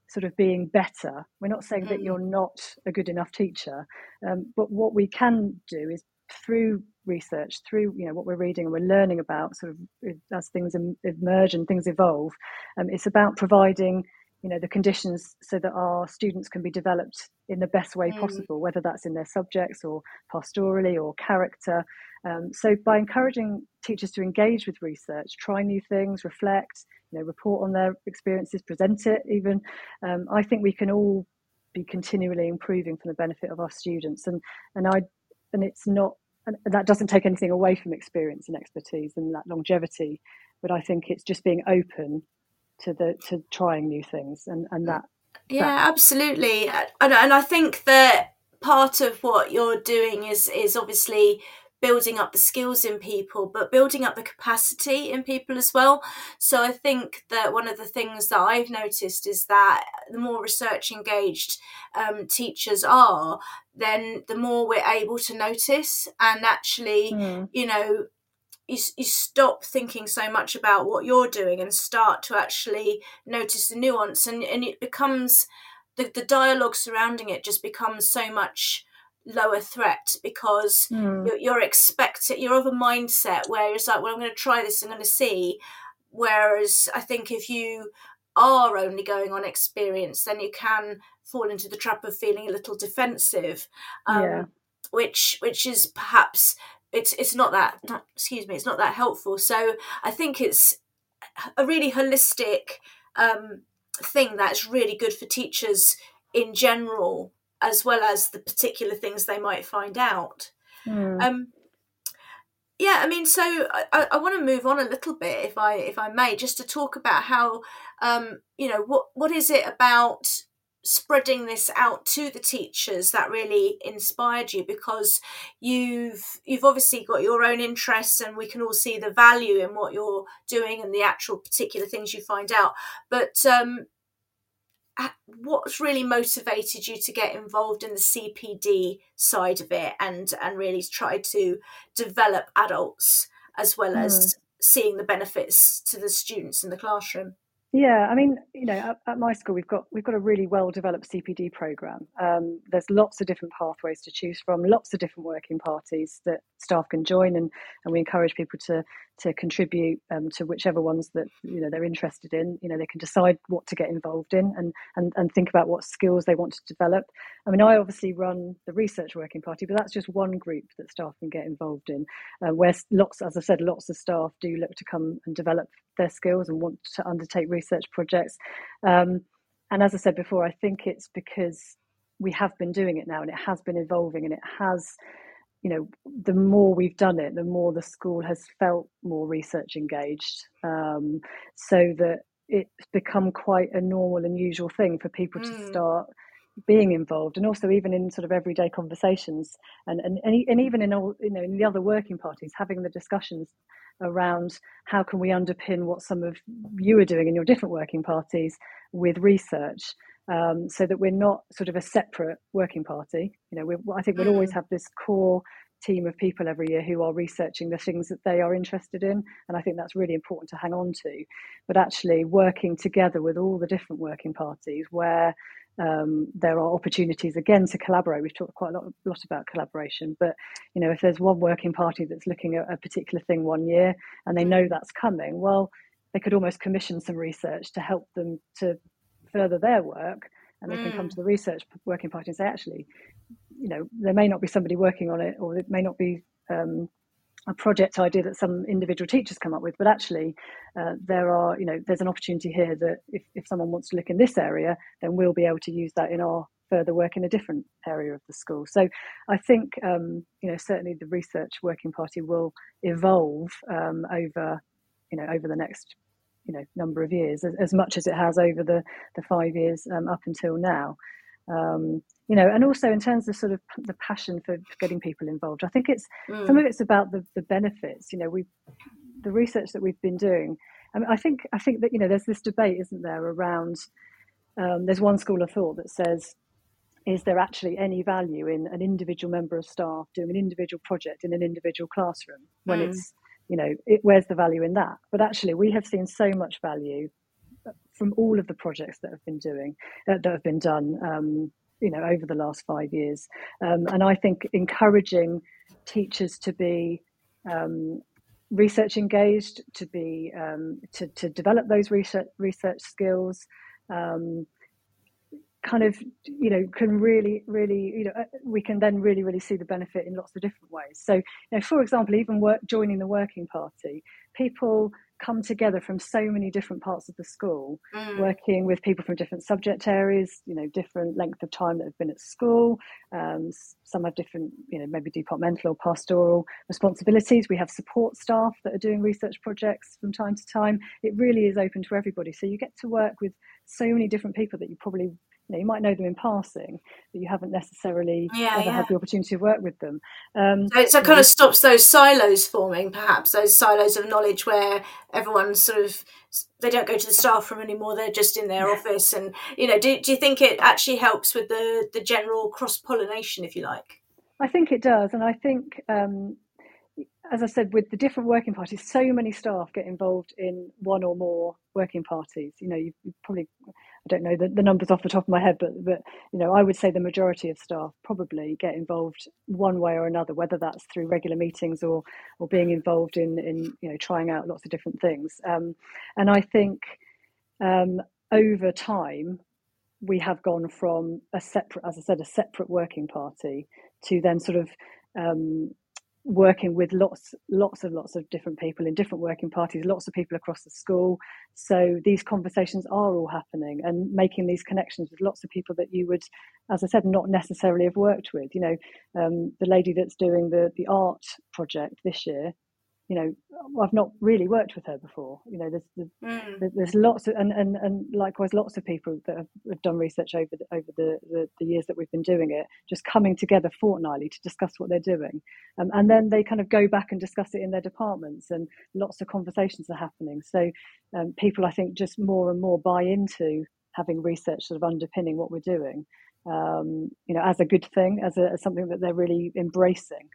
sort of being better. We're not saying that you're mm. not a good enough teacher. Um, but what we can do is through research through you know what we're reading and we're learning about sort of as things emerge and things evolve um, it's about providing you know the conditions so that our students can be developed in the best way mm. possible whether that's in their subjects or pastorally or character um, so by encouraging teachers to engage with research try new things reflect you know report on their experiences present it even um, i think we can all be continually improving for the benefit of our students and and i and it's not and that doesn't take anything away from experience and expertise and that longevity but i think it's just being open to the to trying new things and and that yeah that. absolutely and, and i think that part of what you're doing is is obviously building up the skills in people but building up the capacity in people as well so i think that one of the things that i've noticed is that the more research engaged um, teachers are then the more we're able to notice and actually mm. you know you, you stop thinking so much about what you're doing and start to actually notice the nuance and, and it becomes the, the dialogue surrounding it just becomes so much lower threat because mm. you're, you're expecting you're of a mindset where it's like well i'm going to try this i'm going to see whereas i think if you are only going on experience then you can fall into the trap of feeling a little defensive um, yeah. which which is perhaps it's it's not that not, excuse me it's not that helpful so i think it's a really holistic um, thing that's really good for teachers in general as well as the particular things they might find out mm. um, yeah i mean so i, I want to move on a little bit if i if i may just to talk about how um, you know what what is it about spreading this out to the teachers that really inspired you because you've you've obviously got your own interests and we can all see the value in what you're doing and the actual particular things you find out but um, what's really motivated you to get involved in the CPD side of it and and really try to develop adults as well as mm. seeing the benefits to the students in the classroom Yeah, I mean, you know, at, at, my school we've got we've got a really well developed CPD program. Um, there's lots of different pathways to choose from, lots of different working parties that staff can join, and and we encourage people to to contribute um, to whichever ones that you know they're interested in. You know, they can decide what to get involved in, and and and think about what skills they want to develop. I mean, I obviously run the research working party, but that's just one group that staff can get involved in. Uh, where lots, as I said, lots of staff do look to come and develop their skills and want to undertake research projects. Um, and as I said before, I think it's because we have been doing it now and it has been evolving and it has, you know, the more we've done it, the more the school has felt more research engaged. Um, so that it's become quite a normal and usual thing for people mm. to start being involved and also even in sort of everyday conversations and and, and even in all you know in the other working parties having the discussions around how can we underpin what some of you are doing in your different working parties with research um, so that we're not sort of a separate working party you know i think we'll always mm. have this core team of people every year who are researching the things that they are interested in and i think that's really important to hang on to but actually working together with all the different working parties where um, there are opportunities again to collaborate. We've talked quite a lot, lot, about collaboration, but you know, if there's one working party that's looking at a particular thing one year and they know that's coming, well, they could almost commission some research to help them to further their work, and they mm. can come mm. to the research working party and say, actually, you know, there may not be somebody working on it, or it may not be um, a project idea that some individual teachers come up with, but actually uh, there are, you know, there's an opportunity here that if, if someone wants to look in this area, then we'll be able to use that in our further work in a different area of the school. So I think, um, you know, certainly the research working party will evolve um, over, you know, over the next, you know, number of years as, as much as it has over the, the five years um, up until now. Um, you know, and also in terms of sort of the passion for getting people involved, I think it's mm. some of it's about the, the benefits. You know, we the research that we've been doing. I, mean, I think I think that you know there's this debate, isn't there, around um, there's one school of thought that says, is there actually any value in an individual member of staff doing an individual project in an individual classroom when mm. it's you know it, where's the value in that? But actually, we have seen so much value from all of the projects that have been doing uh, that have been done um, you know over the last five years. Um, and i think encouraging teachers to be um, research engaged to be um, to, to develop those research research skills um, kind of you know can really really you know uh, we can then really really see the benefit in lots of different ways. So you know for example even work joining the working party people come together from so many different parts of the school, mm. working with people from different subject areas, you know, different length of time that have been at school. Um, some have different, you know, maybe departmental or pastoral responsibilities. We have support staff that are doing research projects from time to time. It really is open to everybody. So you get to work with so many different people that you probably know, you might know them in passing, but you haven't necessarily yeah, ever yeah. had the opportunity to work with them. Um, so it so kind of stops those silos forming, perhaps those silos of knowledge where everyone's sort of they don't go to the staff room anymore; they're just in their office. And you know, do, do you think it actually helps with the the general cross pollination, if you like? I think it does, and I think um, as I said, with the different working parties, so many staff get involved in one or more working parties. You know, you, you probably, I don't know the, the, numbers off the top of my head, but but you know, I would say the majority of staff probably get involved one way or another, whether that's through regular meetings or or being involved in in you know trying out lots of different things. Um, and I think um, over time we have gone from a separate, as I said, a separate working party to then sort of um, working with lots lots and lots of different people in different working parties lots of people across the school. So these conversations are all happening and making these connections with lots of people that you would as i said not necessarily have worked with. You know um, the lady that's doing the the art project this year you know I've not really worked with her before. You know, there's there's, mm. there's lots of and, and and likewise lots of people that have, have done research over the, over the, the, the years that we've been doing it, just coming together fortnightly to discuss what they're doing, um, and then they kind of go back and discuss it in their departments, and lots of conversations are happening. So um, people, I think, just more and more buy into having research sort of underpinning what we're doing. Um, you know, as a good thing, as, a, as something that they're really embracing.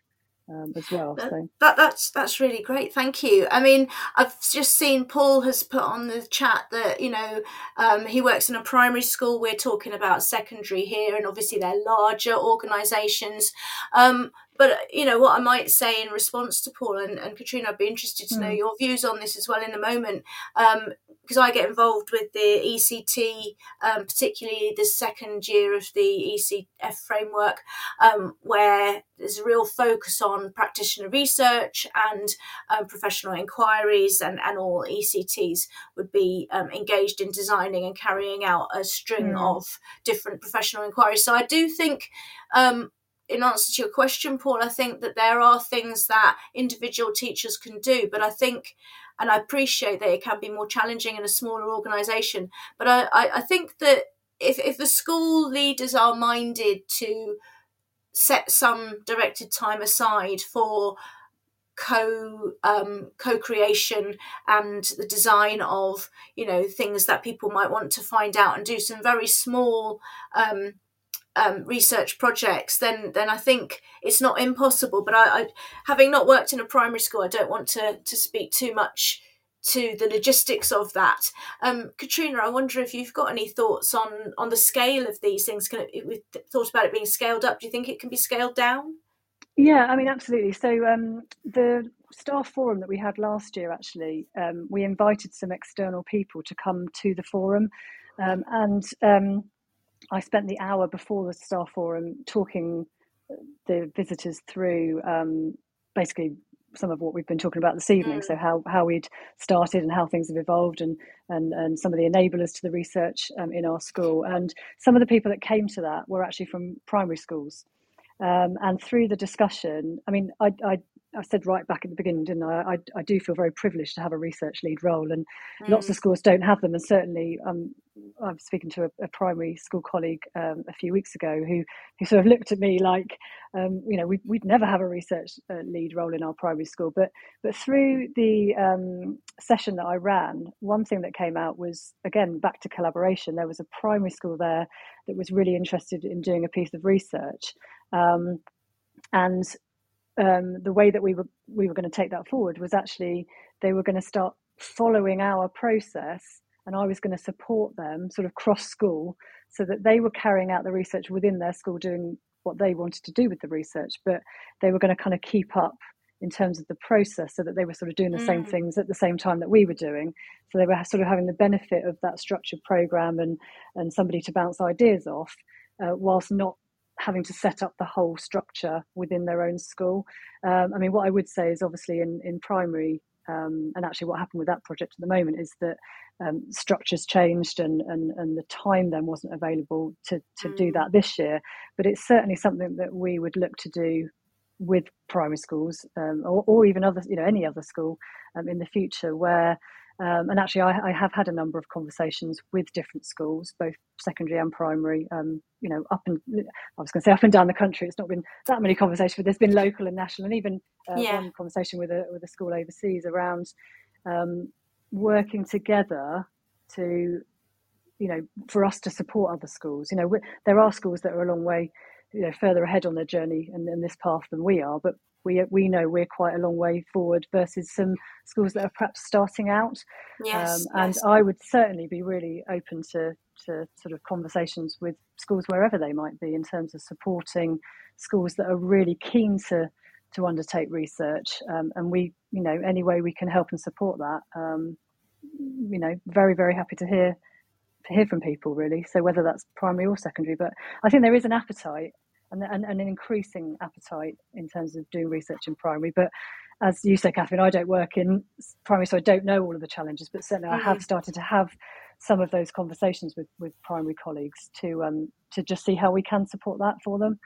Um, as well. That, so that, that's that's really great. Thank you. I mean, I've just seen Paul has put on the chat that you know um, he works in a primary school. We're talking about secondary here, and obviously they're larger organisations. Um, but you know what I might say in response to Paul and, and Katrina, I'd be interested to mm. know hmm. your views on this as well in a moment, because um, I get involved with the ECT, um, particularly the second year of the ECF framework, um, where there's a real focus on practitioner research and um, professional inquiries, and, and all ECTs would be um, engaged in designing and carrying out a string mm. of different professional inquiries. So I do think um, in answer to your question, Paul, I think that there are things that individual teachers can do, but I think, and I appreciate that it can be more challenging in a smaller organisation, but I, I, I think that if, if the school leaders are minded to set some directed time aside for co um, co-creation and the design of you know things that people might want to find out and do some very small um, um, research projects, then then I think it's not impossible. But I, I, having not worked in a primary school, I don't want to to speak too much to the logistics of that. Um, Katrina, I wonder if you've got any thoughts on on the scale of these things. Can it, we've thought about it being scaled up. Do you think it can be scaled down? Yeah, I mean, absolutely. So um, the staff forum that we had last year, actually, um, we invited some external people to come to the forum, um, and um, I spent the hour before the staff forum talking the visitors through um, basically some of what we've been talking about this evening. Mm. So how how we'd started and how things have evolved, and and and some of the enablers to the research um, in our school. And some of the people that came to that were actually from primary schools. Um, and through the discussion, I mean, I, I I said right back at the beginning, didn't I? I, I do feel very privileged to have a research lead role, and mm. lots of mm. schools don't have them. And certainly, um, I was speaking to a, a primary school colleague um, a few weeks ago who who sort of looked at me like, um, you know, we, would never have a research uh, lead role in our primary school. But but through the um, session that I ran, one thing that came out was again back to collaboration. There was a primary school there that was really interested in doing a piece of research. Um, and um, the way that we were we were going to take that forward was actually they were going to start following our process and I was going to support them sort of cross school so that they were carrying out the research within their school doing what they wanted to do with the research but they were going to kind of keep up in terms of the process so that they were sort of doing the mm. same things at the same time that we were doing so they were sort of having the benefit of that structured program and and somebody to bounce ideas off uh, whilst not having to set up the whole structure within their own school. Um, I mean, what I would say is obviously in, in primary, um, and actually what happened with that project at the moment is that um, structures changed and, and, and the time then wasn't available to, to mm. do that this year. But it's certainly something that we would look to do with primary schools um, or, or, even other, you know, any other school um, in the future where um, and actually, I, I, have had a number of conversations with different schools, both secondary and primary. Um, you know, up and I was going to say up and down the country. It's not been that many conversations, but there's been local and national, and even uh, yeah. one conversation with a with a school overseas around um, working together to, you know, for us to support other schools. You know, there are schools that are a long way, you know, further ahead on their journey and in this path than we are, but we we know we're quite a long way forward versus some schools that are perhaps starting out. Yes, um, and yes. I would certainly be really open to to sort of conversations with schools wherever they might be in terms of supporting schools that are really keen to to undertake research. Um, and we, you know, any way we can help and support that. Um, you know, very very happy to hear to hear from people really. So whether that's primary or secondary, but I think there is an appetite and, and, and, an increasing appetite in terms of doing research in primary. But as you say, Kathryn, I don't work in primary, so I don't know all of the challenges. But certainly, mm-hmm. I have mm. started to have some of those conversations with, with primary colleagues to um, to just see how we can support that for them.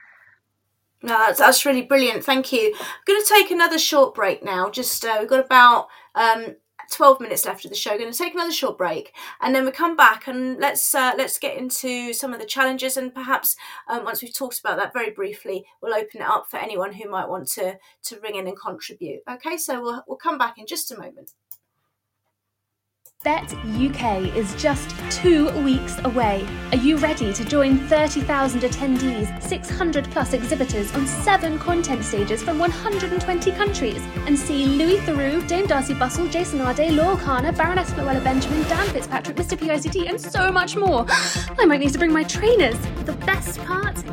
No, that's, that's really brilliant. Thank you. I'm going to take another short break now. Just uh, we've got about um, 12 minutes left of the show. We're going to take another short break and then we come back and let's uh, let's get into some of the challenges and perhaps um, once we've talked about that very briefly, we'll open it up for anyone who might want to to ring in and contribute. Okay, so we'll we'll come back in just a moment. Bett UK is just two weeks away. Are you ready to join 30,000 attendees, 600 plus exhibitors on seven content stages from 120 countries, and see Louis Theroux, Dame Darcey Bussell, Jason Arday, Laurel Kana, Baroness Floella Benjamin, Dan Fitzpatrick, Mr. PICT, and so much more? *gasps* I might need to bring my trainers. The best part?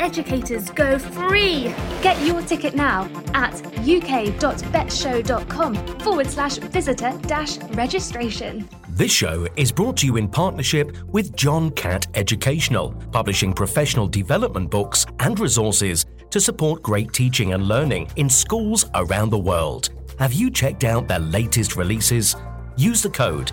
Educators go free! Get your ticket now at uk.bettshow.com forward slash visitor dash registration. This show is brought to you in partnership with John Catt Educational, publishing professional development books and resources to support great teaching and learning in schools around the world. Have you checked out their latest releases? Use the code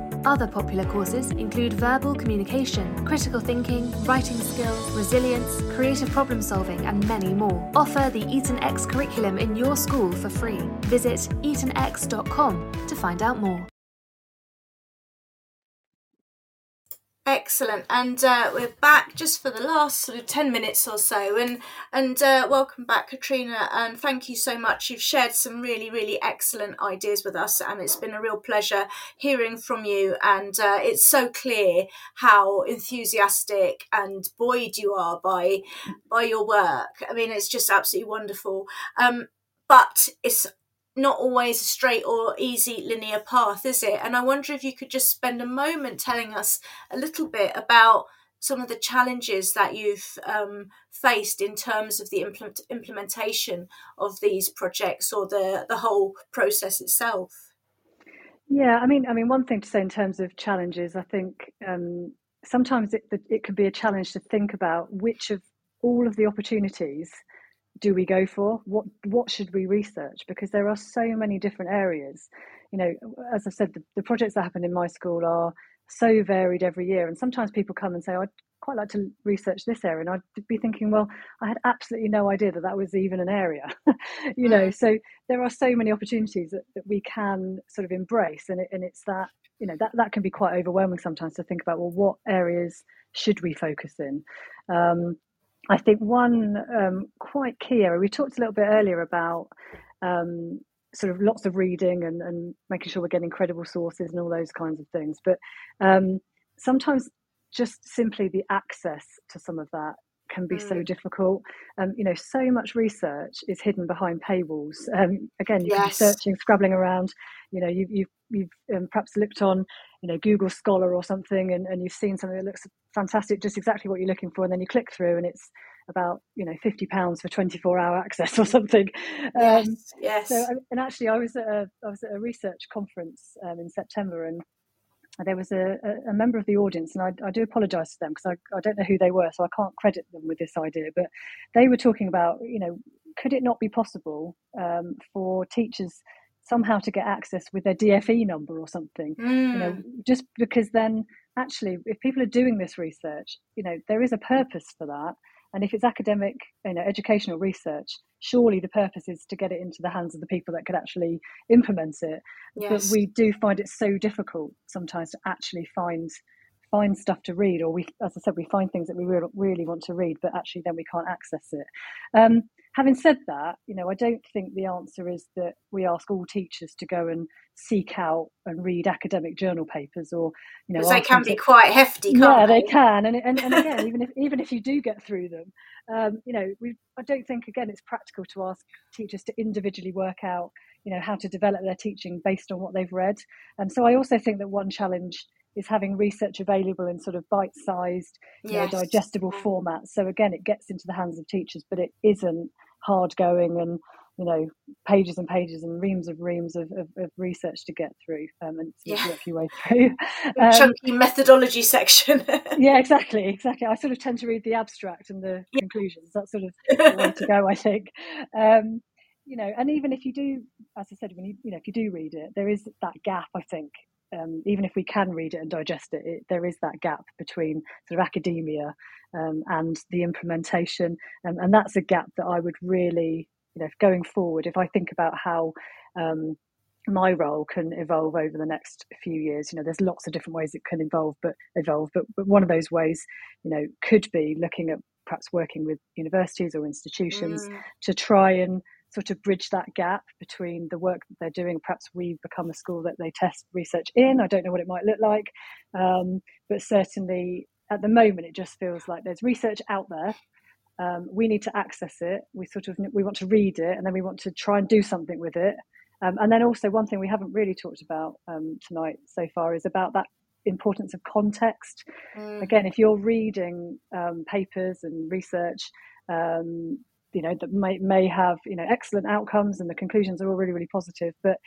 Other popular courses include verbal communication, critical thinking, writing skills, resilience, creative problem solving, and many more. Offer the Eton X curriculum in your school for free. Visit etonx.com to find out more. Excellent, and uh, we're back just for the last sort of ten minutes or so, and and uh, welcome back, Katrina, and thank you so much. You've shared some really, really excellent ideas with us, and it's been a real pleasure hearing from you. And uh, it's so clear how enthusiastic and buoyed you are by by your work. I mean, it's just absolutely wonderful. Um, but it's not always a straight or easy linear path, is it? And I wonder if you could just spend a moment telling us a little bit about some of the challenges that you've um, faced in terms of the implement- implementation of these projects or the, the whole process itself. Yeah, I mean, I mean, one thing to say in terms of challenges, I think um, sometimes it it can be a challenge to think about which of all of the opportunities do we go for? What what should we research? Because there are so many different areas. You know, as I said, the, the projects that happen in my school are so varied every year, and sometimes people come and say, "I'd quite like to research this area," and I'd be thinking, "Well, I had absolutely no idea that that was even an area." *laughs* you know, mm. so there are so many opportunities that, that we can sort of embrace, and it, and it's that you know that that can be quite overwhelming sometimes to think about. Well, what areas should we focus in? Um, I think one um, quite key area, we talked a little bit earlier about um, sort of lots of reading and, and, making sure we're getting credible sources and all those kinds of things. But um, sometimes just simply the access to some of that can be mm. so difficult. Um, you know, so much research is hidden behind paywalls. Um, again, you yes. can be searching, scrabbling around. You know, you, you've you've um, perhaps looked on, you know, Google Scholar or something, and, and you've seen something that looks fantastic, just exactly what you're looking for, and then you click through, and it's about you know fifty pounds for twenty four hour access *laughs* or something. Yes, um, yes. So, and actually, I was at a I was at a research conference um, in September, and there was a, a, member of the audience, and I, I do apologise to them because I, I don't know who they were, so I can't credit them with this idea. But they were talking about, you know, could it not be possible um, for teachers somehow to get access with their DFE number or something? Mm. You know, mm. just because then actually, if people are doing this research, you know, there is a purpose for that. And if it's academic, you know, educational research, surely the purpose is to get it into the hands of the people that could actually implement it. Yes. But we do find it so difficult sometimes to actually find find stuff to read, or we, as I said, we find things that we really, really want to read, but actually then we can't access it. Um, having said that, you know, I don't think the answer is that we ask all teachers to go and seek out and read academic journal papers, or you know, Because they can be to, quite hefty. yeah, they? they? can, and, and and again, *laughs* even if even if you do get through them, um, you know, we I don't think again it's practical to ask teachers to individually work out, you know, how to develop their teaching based on what they've read, and so I also think that one challenge is having research available in sort of bite-sized, yes. know, digestible formats. So again, it gets into the hands of teachers, but it isn't hard going and you know pages and pages and reams of reams of, of, of research to get through um, and yeah. work your way through um, chunky methodology section *laughs* yeah exactly exactly i sort of tend to read the abstract and the yeah. conclusions that's sort of the way to *laughs* go i think um, you know and even if you do as i said when you you know if you do read it there is that gap i think um, even if we can read it and digest it, it, there is that gap between sort of academia um, and the implementation, um, and that's a gap that I would really you know, going forward, if I think about how um, my role can evolve over the next few years, you know, there's lots of different ways it can evolve, but evolve. But, but one of those ways, you know, could be looking at perhaps working with universities or institutions mm. to try and sort of bridge that gap between the work that they're doing. Perhaps we've become a school that they test research in. I don't know what it might look like, um, but certainly at the moment, it just feels like there's research out there um, we need to access it we sort of we want to read it and then we want to try and do something with it um, and then also one thing we haven't really talked about um, tonight so far is about that importance of context mm. again if you're reading um, papers and research um, you know that may, may have you know excellent outcomes and the conclusions are all really really positive but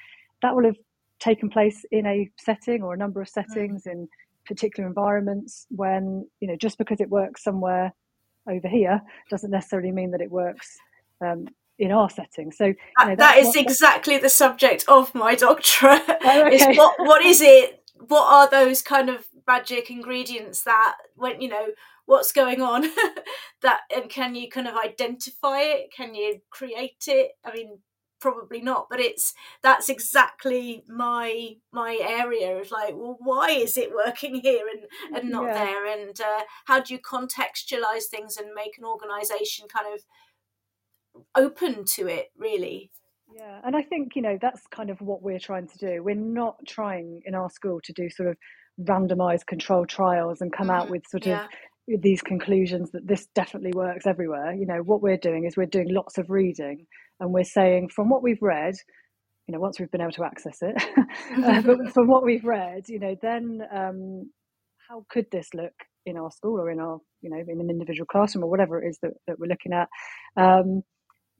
that will have taken place in a setting or a number of mm. settings in particular environments when you know just because it works somewhere over here doesn't necessarily mean that it works um, in our setting. So you know, that is what, exactly the subject of my *laughs* doctorate. Oh, okay. is what what is it? What are those kind of magic ingredients that when you know what's going on *laughs* that and can you kind of identify it? Can you create it? I mean, probably not but it's that's exactly my my area of like well why is it working here and and not yeah. there and uh, how do you contextualize things and make an organization kind of open to it really yeah and i think you know that's kind of what we're trying to do we're not trying in our school to do sort of randomized controlled trials and come mm-hmm. out with sort yeah. of these conclusions that this definitely works everywhere you know what we're doing is we're doing lots of reading and we're saying from what we've read you know once we've been able to access it *laughs* uh, but from what we've read you know then um, how could this look in our school or in our you know in an individual classroom or whatever it is that, that we're looking at um,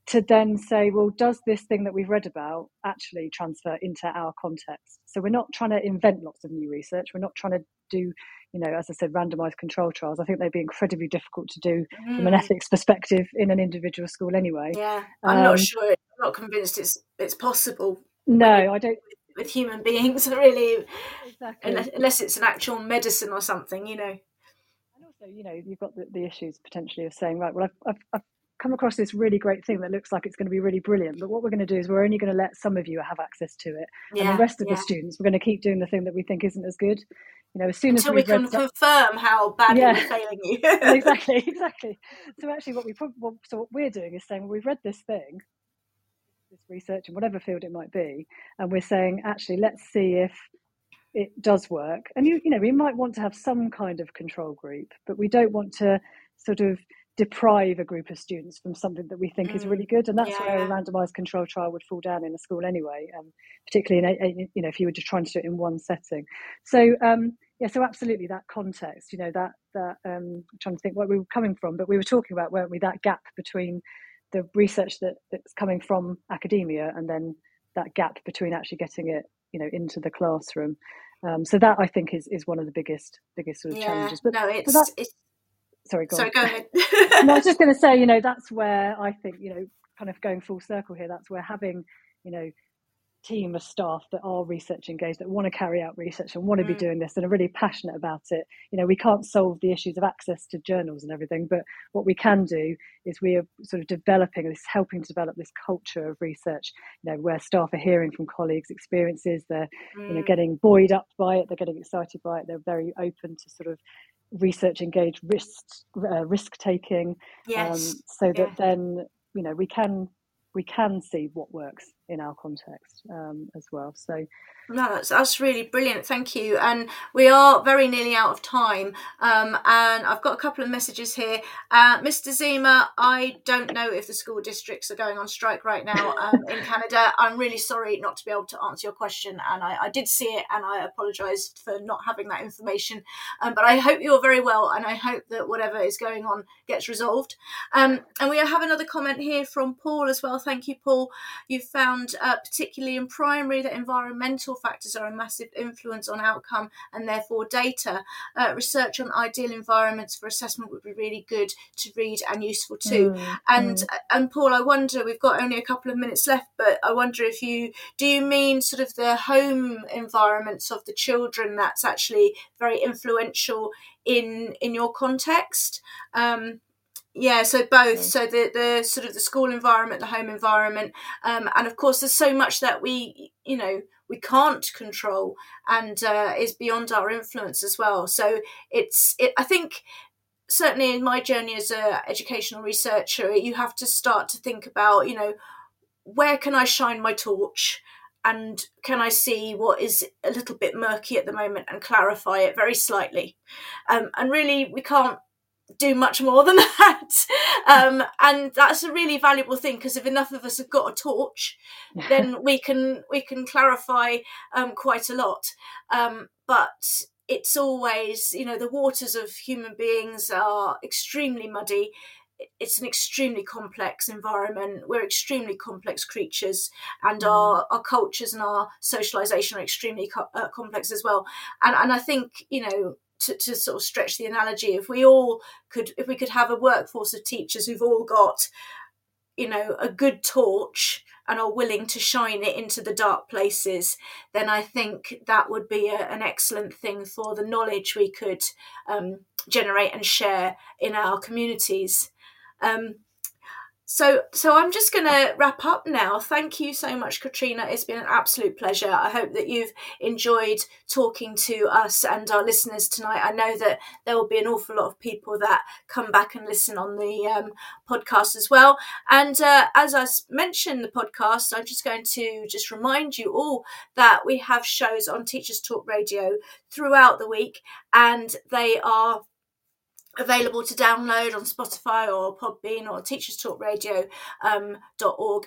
to then say well does this thing that we've read about actually transfer into our context so we're not trying to invent lots of new research we're not trying to do you know, as I said, randomized control trials. I think they'd be incredibly difficult to do mm. from an mm. ethics perspective in an individual school anyway. Yeah, I'm um, not sure. I'm not convinced it's it's possible. No, I don't. *laughs* With human beings, really, exactly. unless, unless it's an actual medicine or something, you know. And also, you know, you've got the, the issues potentially of saying, right, well, I've, I've, I've come across this really great thing that looks like it's going to be really brilliant but what we're going to do is we're only going to let some of you have access to it yeah, and the rest of yeah. the students we're going to keep doing the thing that we think isn't as good you know as soon Until as we can confirm how badly yeah. we're failing you *laughs* exactly *laughs* exactly so actually what we so what we're doing is saying well, we've read this thing this research in whatever field it might be and we're saying actually let's see if it does work and you you know we might want to have some kind of control group but we don't want to sort of deprive a group of students from something that we think mm. is really good and that's yeah, where a randomized control trial would fall down in a school anyway um, particularly in a, you know if you were just trying to do it in one setting so um, yeah so absolutely that context you know that that um, I'm trying to think where we were coming from but we were talking about weren't we that gap between the research that that's coming from academia and then that gap between actually getting it you know into the classroom um, so that I think is is one of the biggest biggest sort of yeah. challenges but no it's, but it's sorry, go sorry, go ahead. no, I was just *laughs* going to say, you know, that's where I think, you know, kind of going full circle here, that's where having, you know, team of staff that are research engaged that want to carry out research and want to mm. be doing this and are really passionate about it you know we can't solve the issues of access to journals and everything but what we can do is we are sort of developing this helping to develop this culture of research you know where staff are hearing from colleagues experiences they're mm. you know mm. getting buoyed up by it they're getting excited by it they're very open to sort of research engaged risk uh, risk taking yes. um, so that yeah. then you know we can we can see what works in our context um, as well. So no, that's, that's really brilliant. Thank you. And we are very nearly out of time. Um, and I've got a couple of messages here. Uh, Mr. Zima, I don't know if the school districts are going on strike right now um, *laughs* in Canada. I'm really sorry not to be able to answer your question. And I, I did see it and I apologise for not having that information. Um, but I hope you're very well and I hope that whatever is going on gets resolved. Um, and we have another comment here from Paul as well. Thank you, Paul. You found, uh, particularly in primary, that environmental factors are a massive influence on outcome and therefore data. Uh, research on ideal environments for assessment would be really good to read and useful too. Mm, and mm. and Paul, I wonder we've got only a couple of minutes left, but I wonder if you do you mean sort of the home environments of the children that's actually very influential in in your context. Um, yeah, so both. So the the sort of the school environment, the home environment, um, and of course, there's so much that we, you know, we can't control and uh, is beyond our influence as well. So it's it. I think certainly in my journey as a educational researcher, you have to start to think about, you know, where can I shine my torch and can I see what is a little bit murky at the moment and clarify it very slightly? Um, and really, we can't do much more than *laughs* that. Um, and that's a really valuable thing because if enough of us have got a torch, then we can we can clarify um, quite a lot. Um, but it's always you know the waters of human beings are extremely muddy. It's an extremely complex environment. We're extremely complex creatures, and mm. our, our cultures and our socialization are extremely co- uh, complex as well. And and I think you know to, to sort of stretch the analogy, if we all could, if we could have a workforce of teachers who've all got, you know, a good torch and are willing to shine it into the dark places, then I think that would be a, an excellent thing for the knowledge we could um, generate and share in our communities. Um, so, so I'm just going to wrap up now. Thank you so much, Katrina. It's been an absolute pleasure. I hope that you've enjoyed talking to us and our listeners tonight. I know that there will be an awful lot of people that come back and listen on the um, podcast as well. And uh, as I mentioned the podcast, I'm just going to just remind you all that we have shows on Teachers Talk Radio throughout the week, and they are available to download on Spotify or Podbean or teacherstalkradio.org um,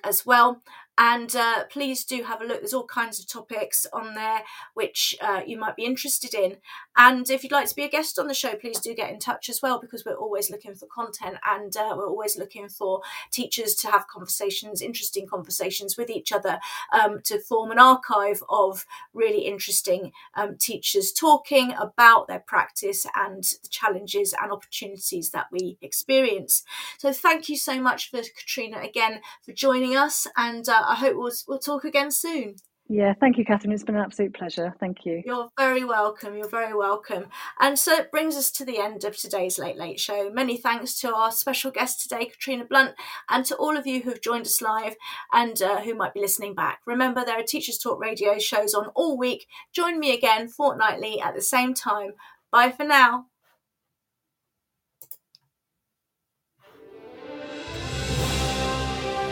as well. And uh, please do have a look. There's all kinds of topics on there which uh, you might be interested in. And if you'd like to be a guest on the show, please do get in touch as well because we're always looking for content and uh, we're always looking for teachers to have conversations, interesting conversations with each other um, to form an archive of really interesting um, teachers talking about their practice and the challenges and opportunities that we experience. So thank you so much for Katrina again for joining us and uh, I hope we'll, we'll talk again soon. Yeah, thank you, Kathryn. It's been an absolute pleasure. Thank you. You're very welcome. You're very welcome. And so it brings us to the end of today's Late Late Show. Many thanks to our special guest today, Katrina Blunt, and to all of you who've joined us live and uh, who might be listening back. Remember, there are Teachers Talk radio shows on all week. Join me again fortnightly at the same time. Bye for now.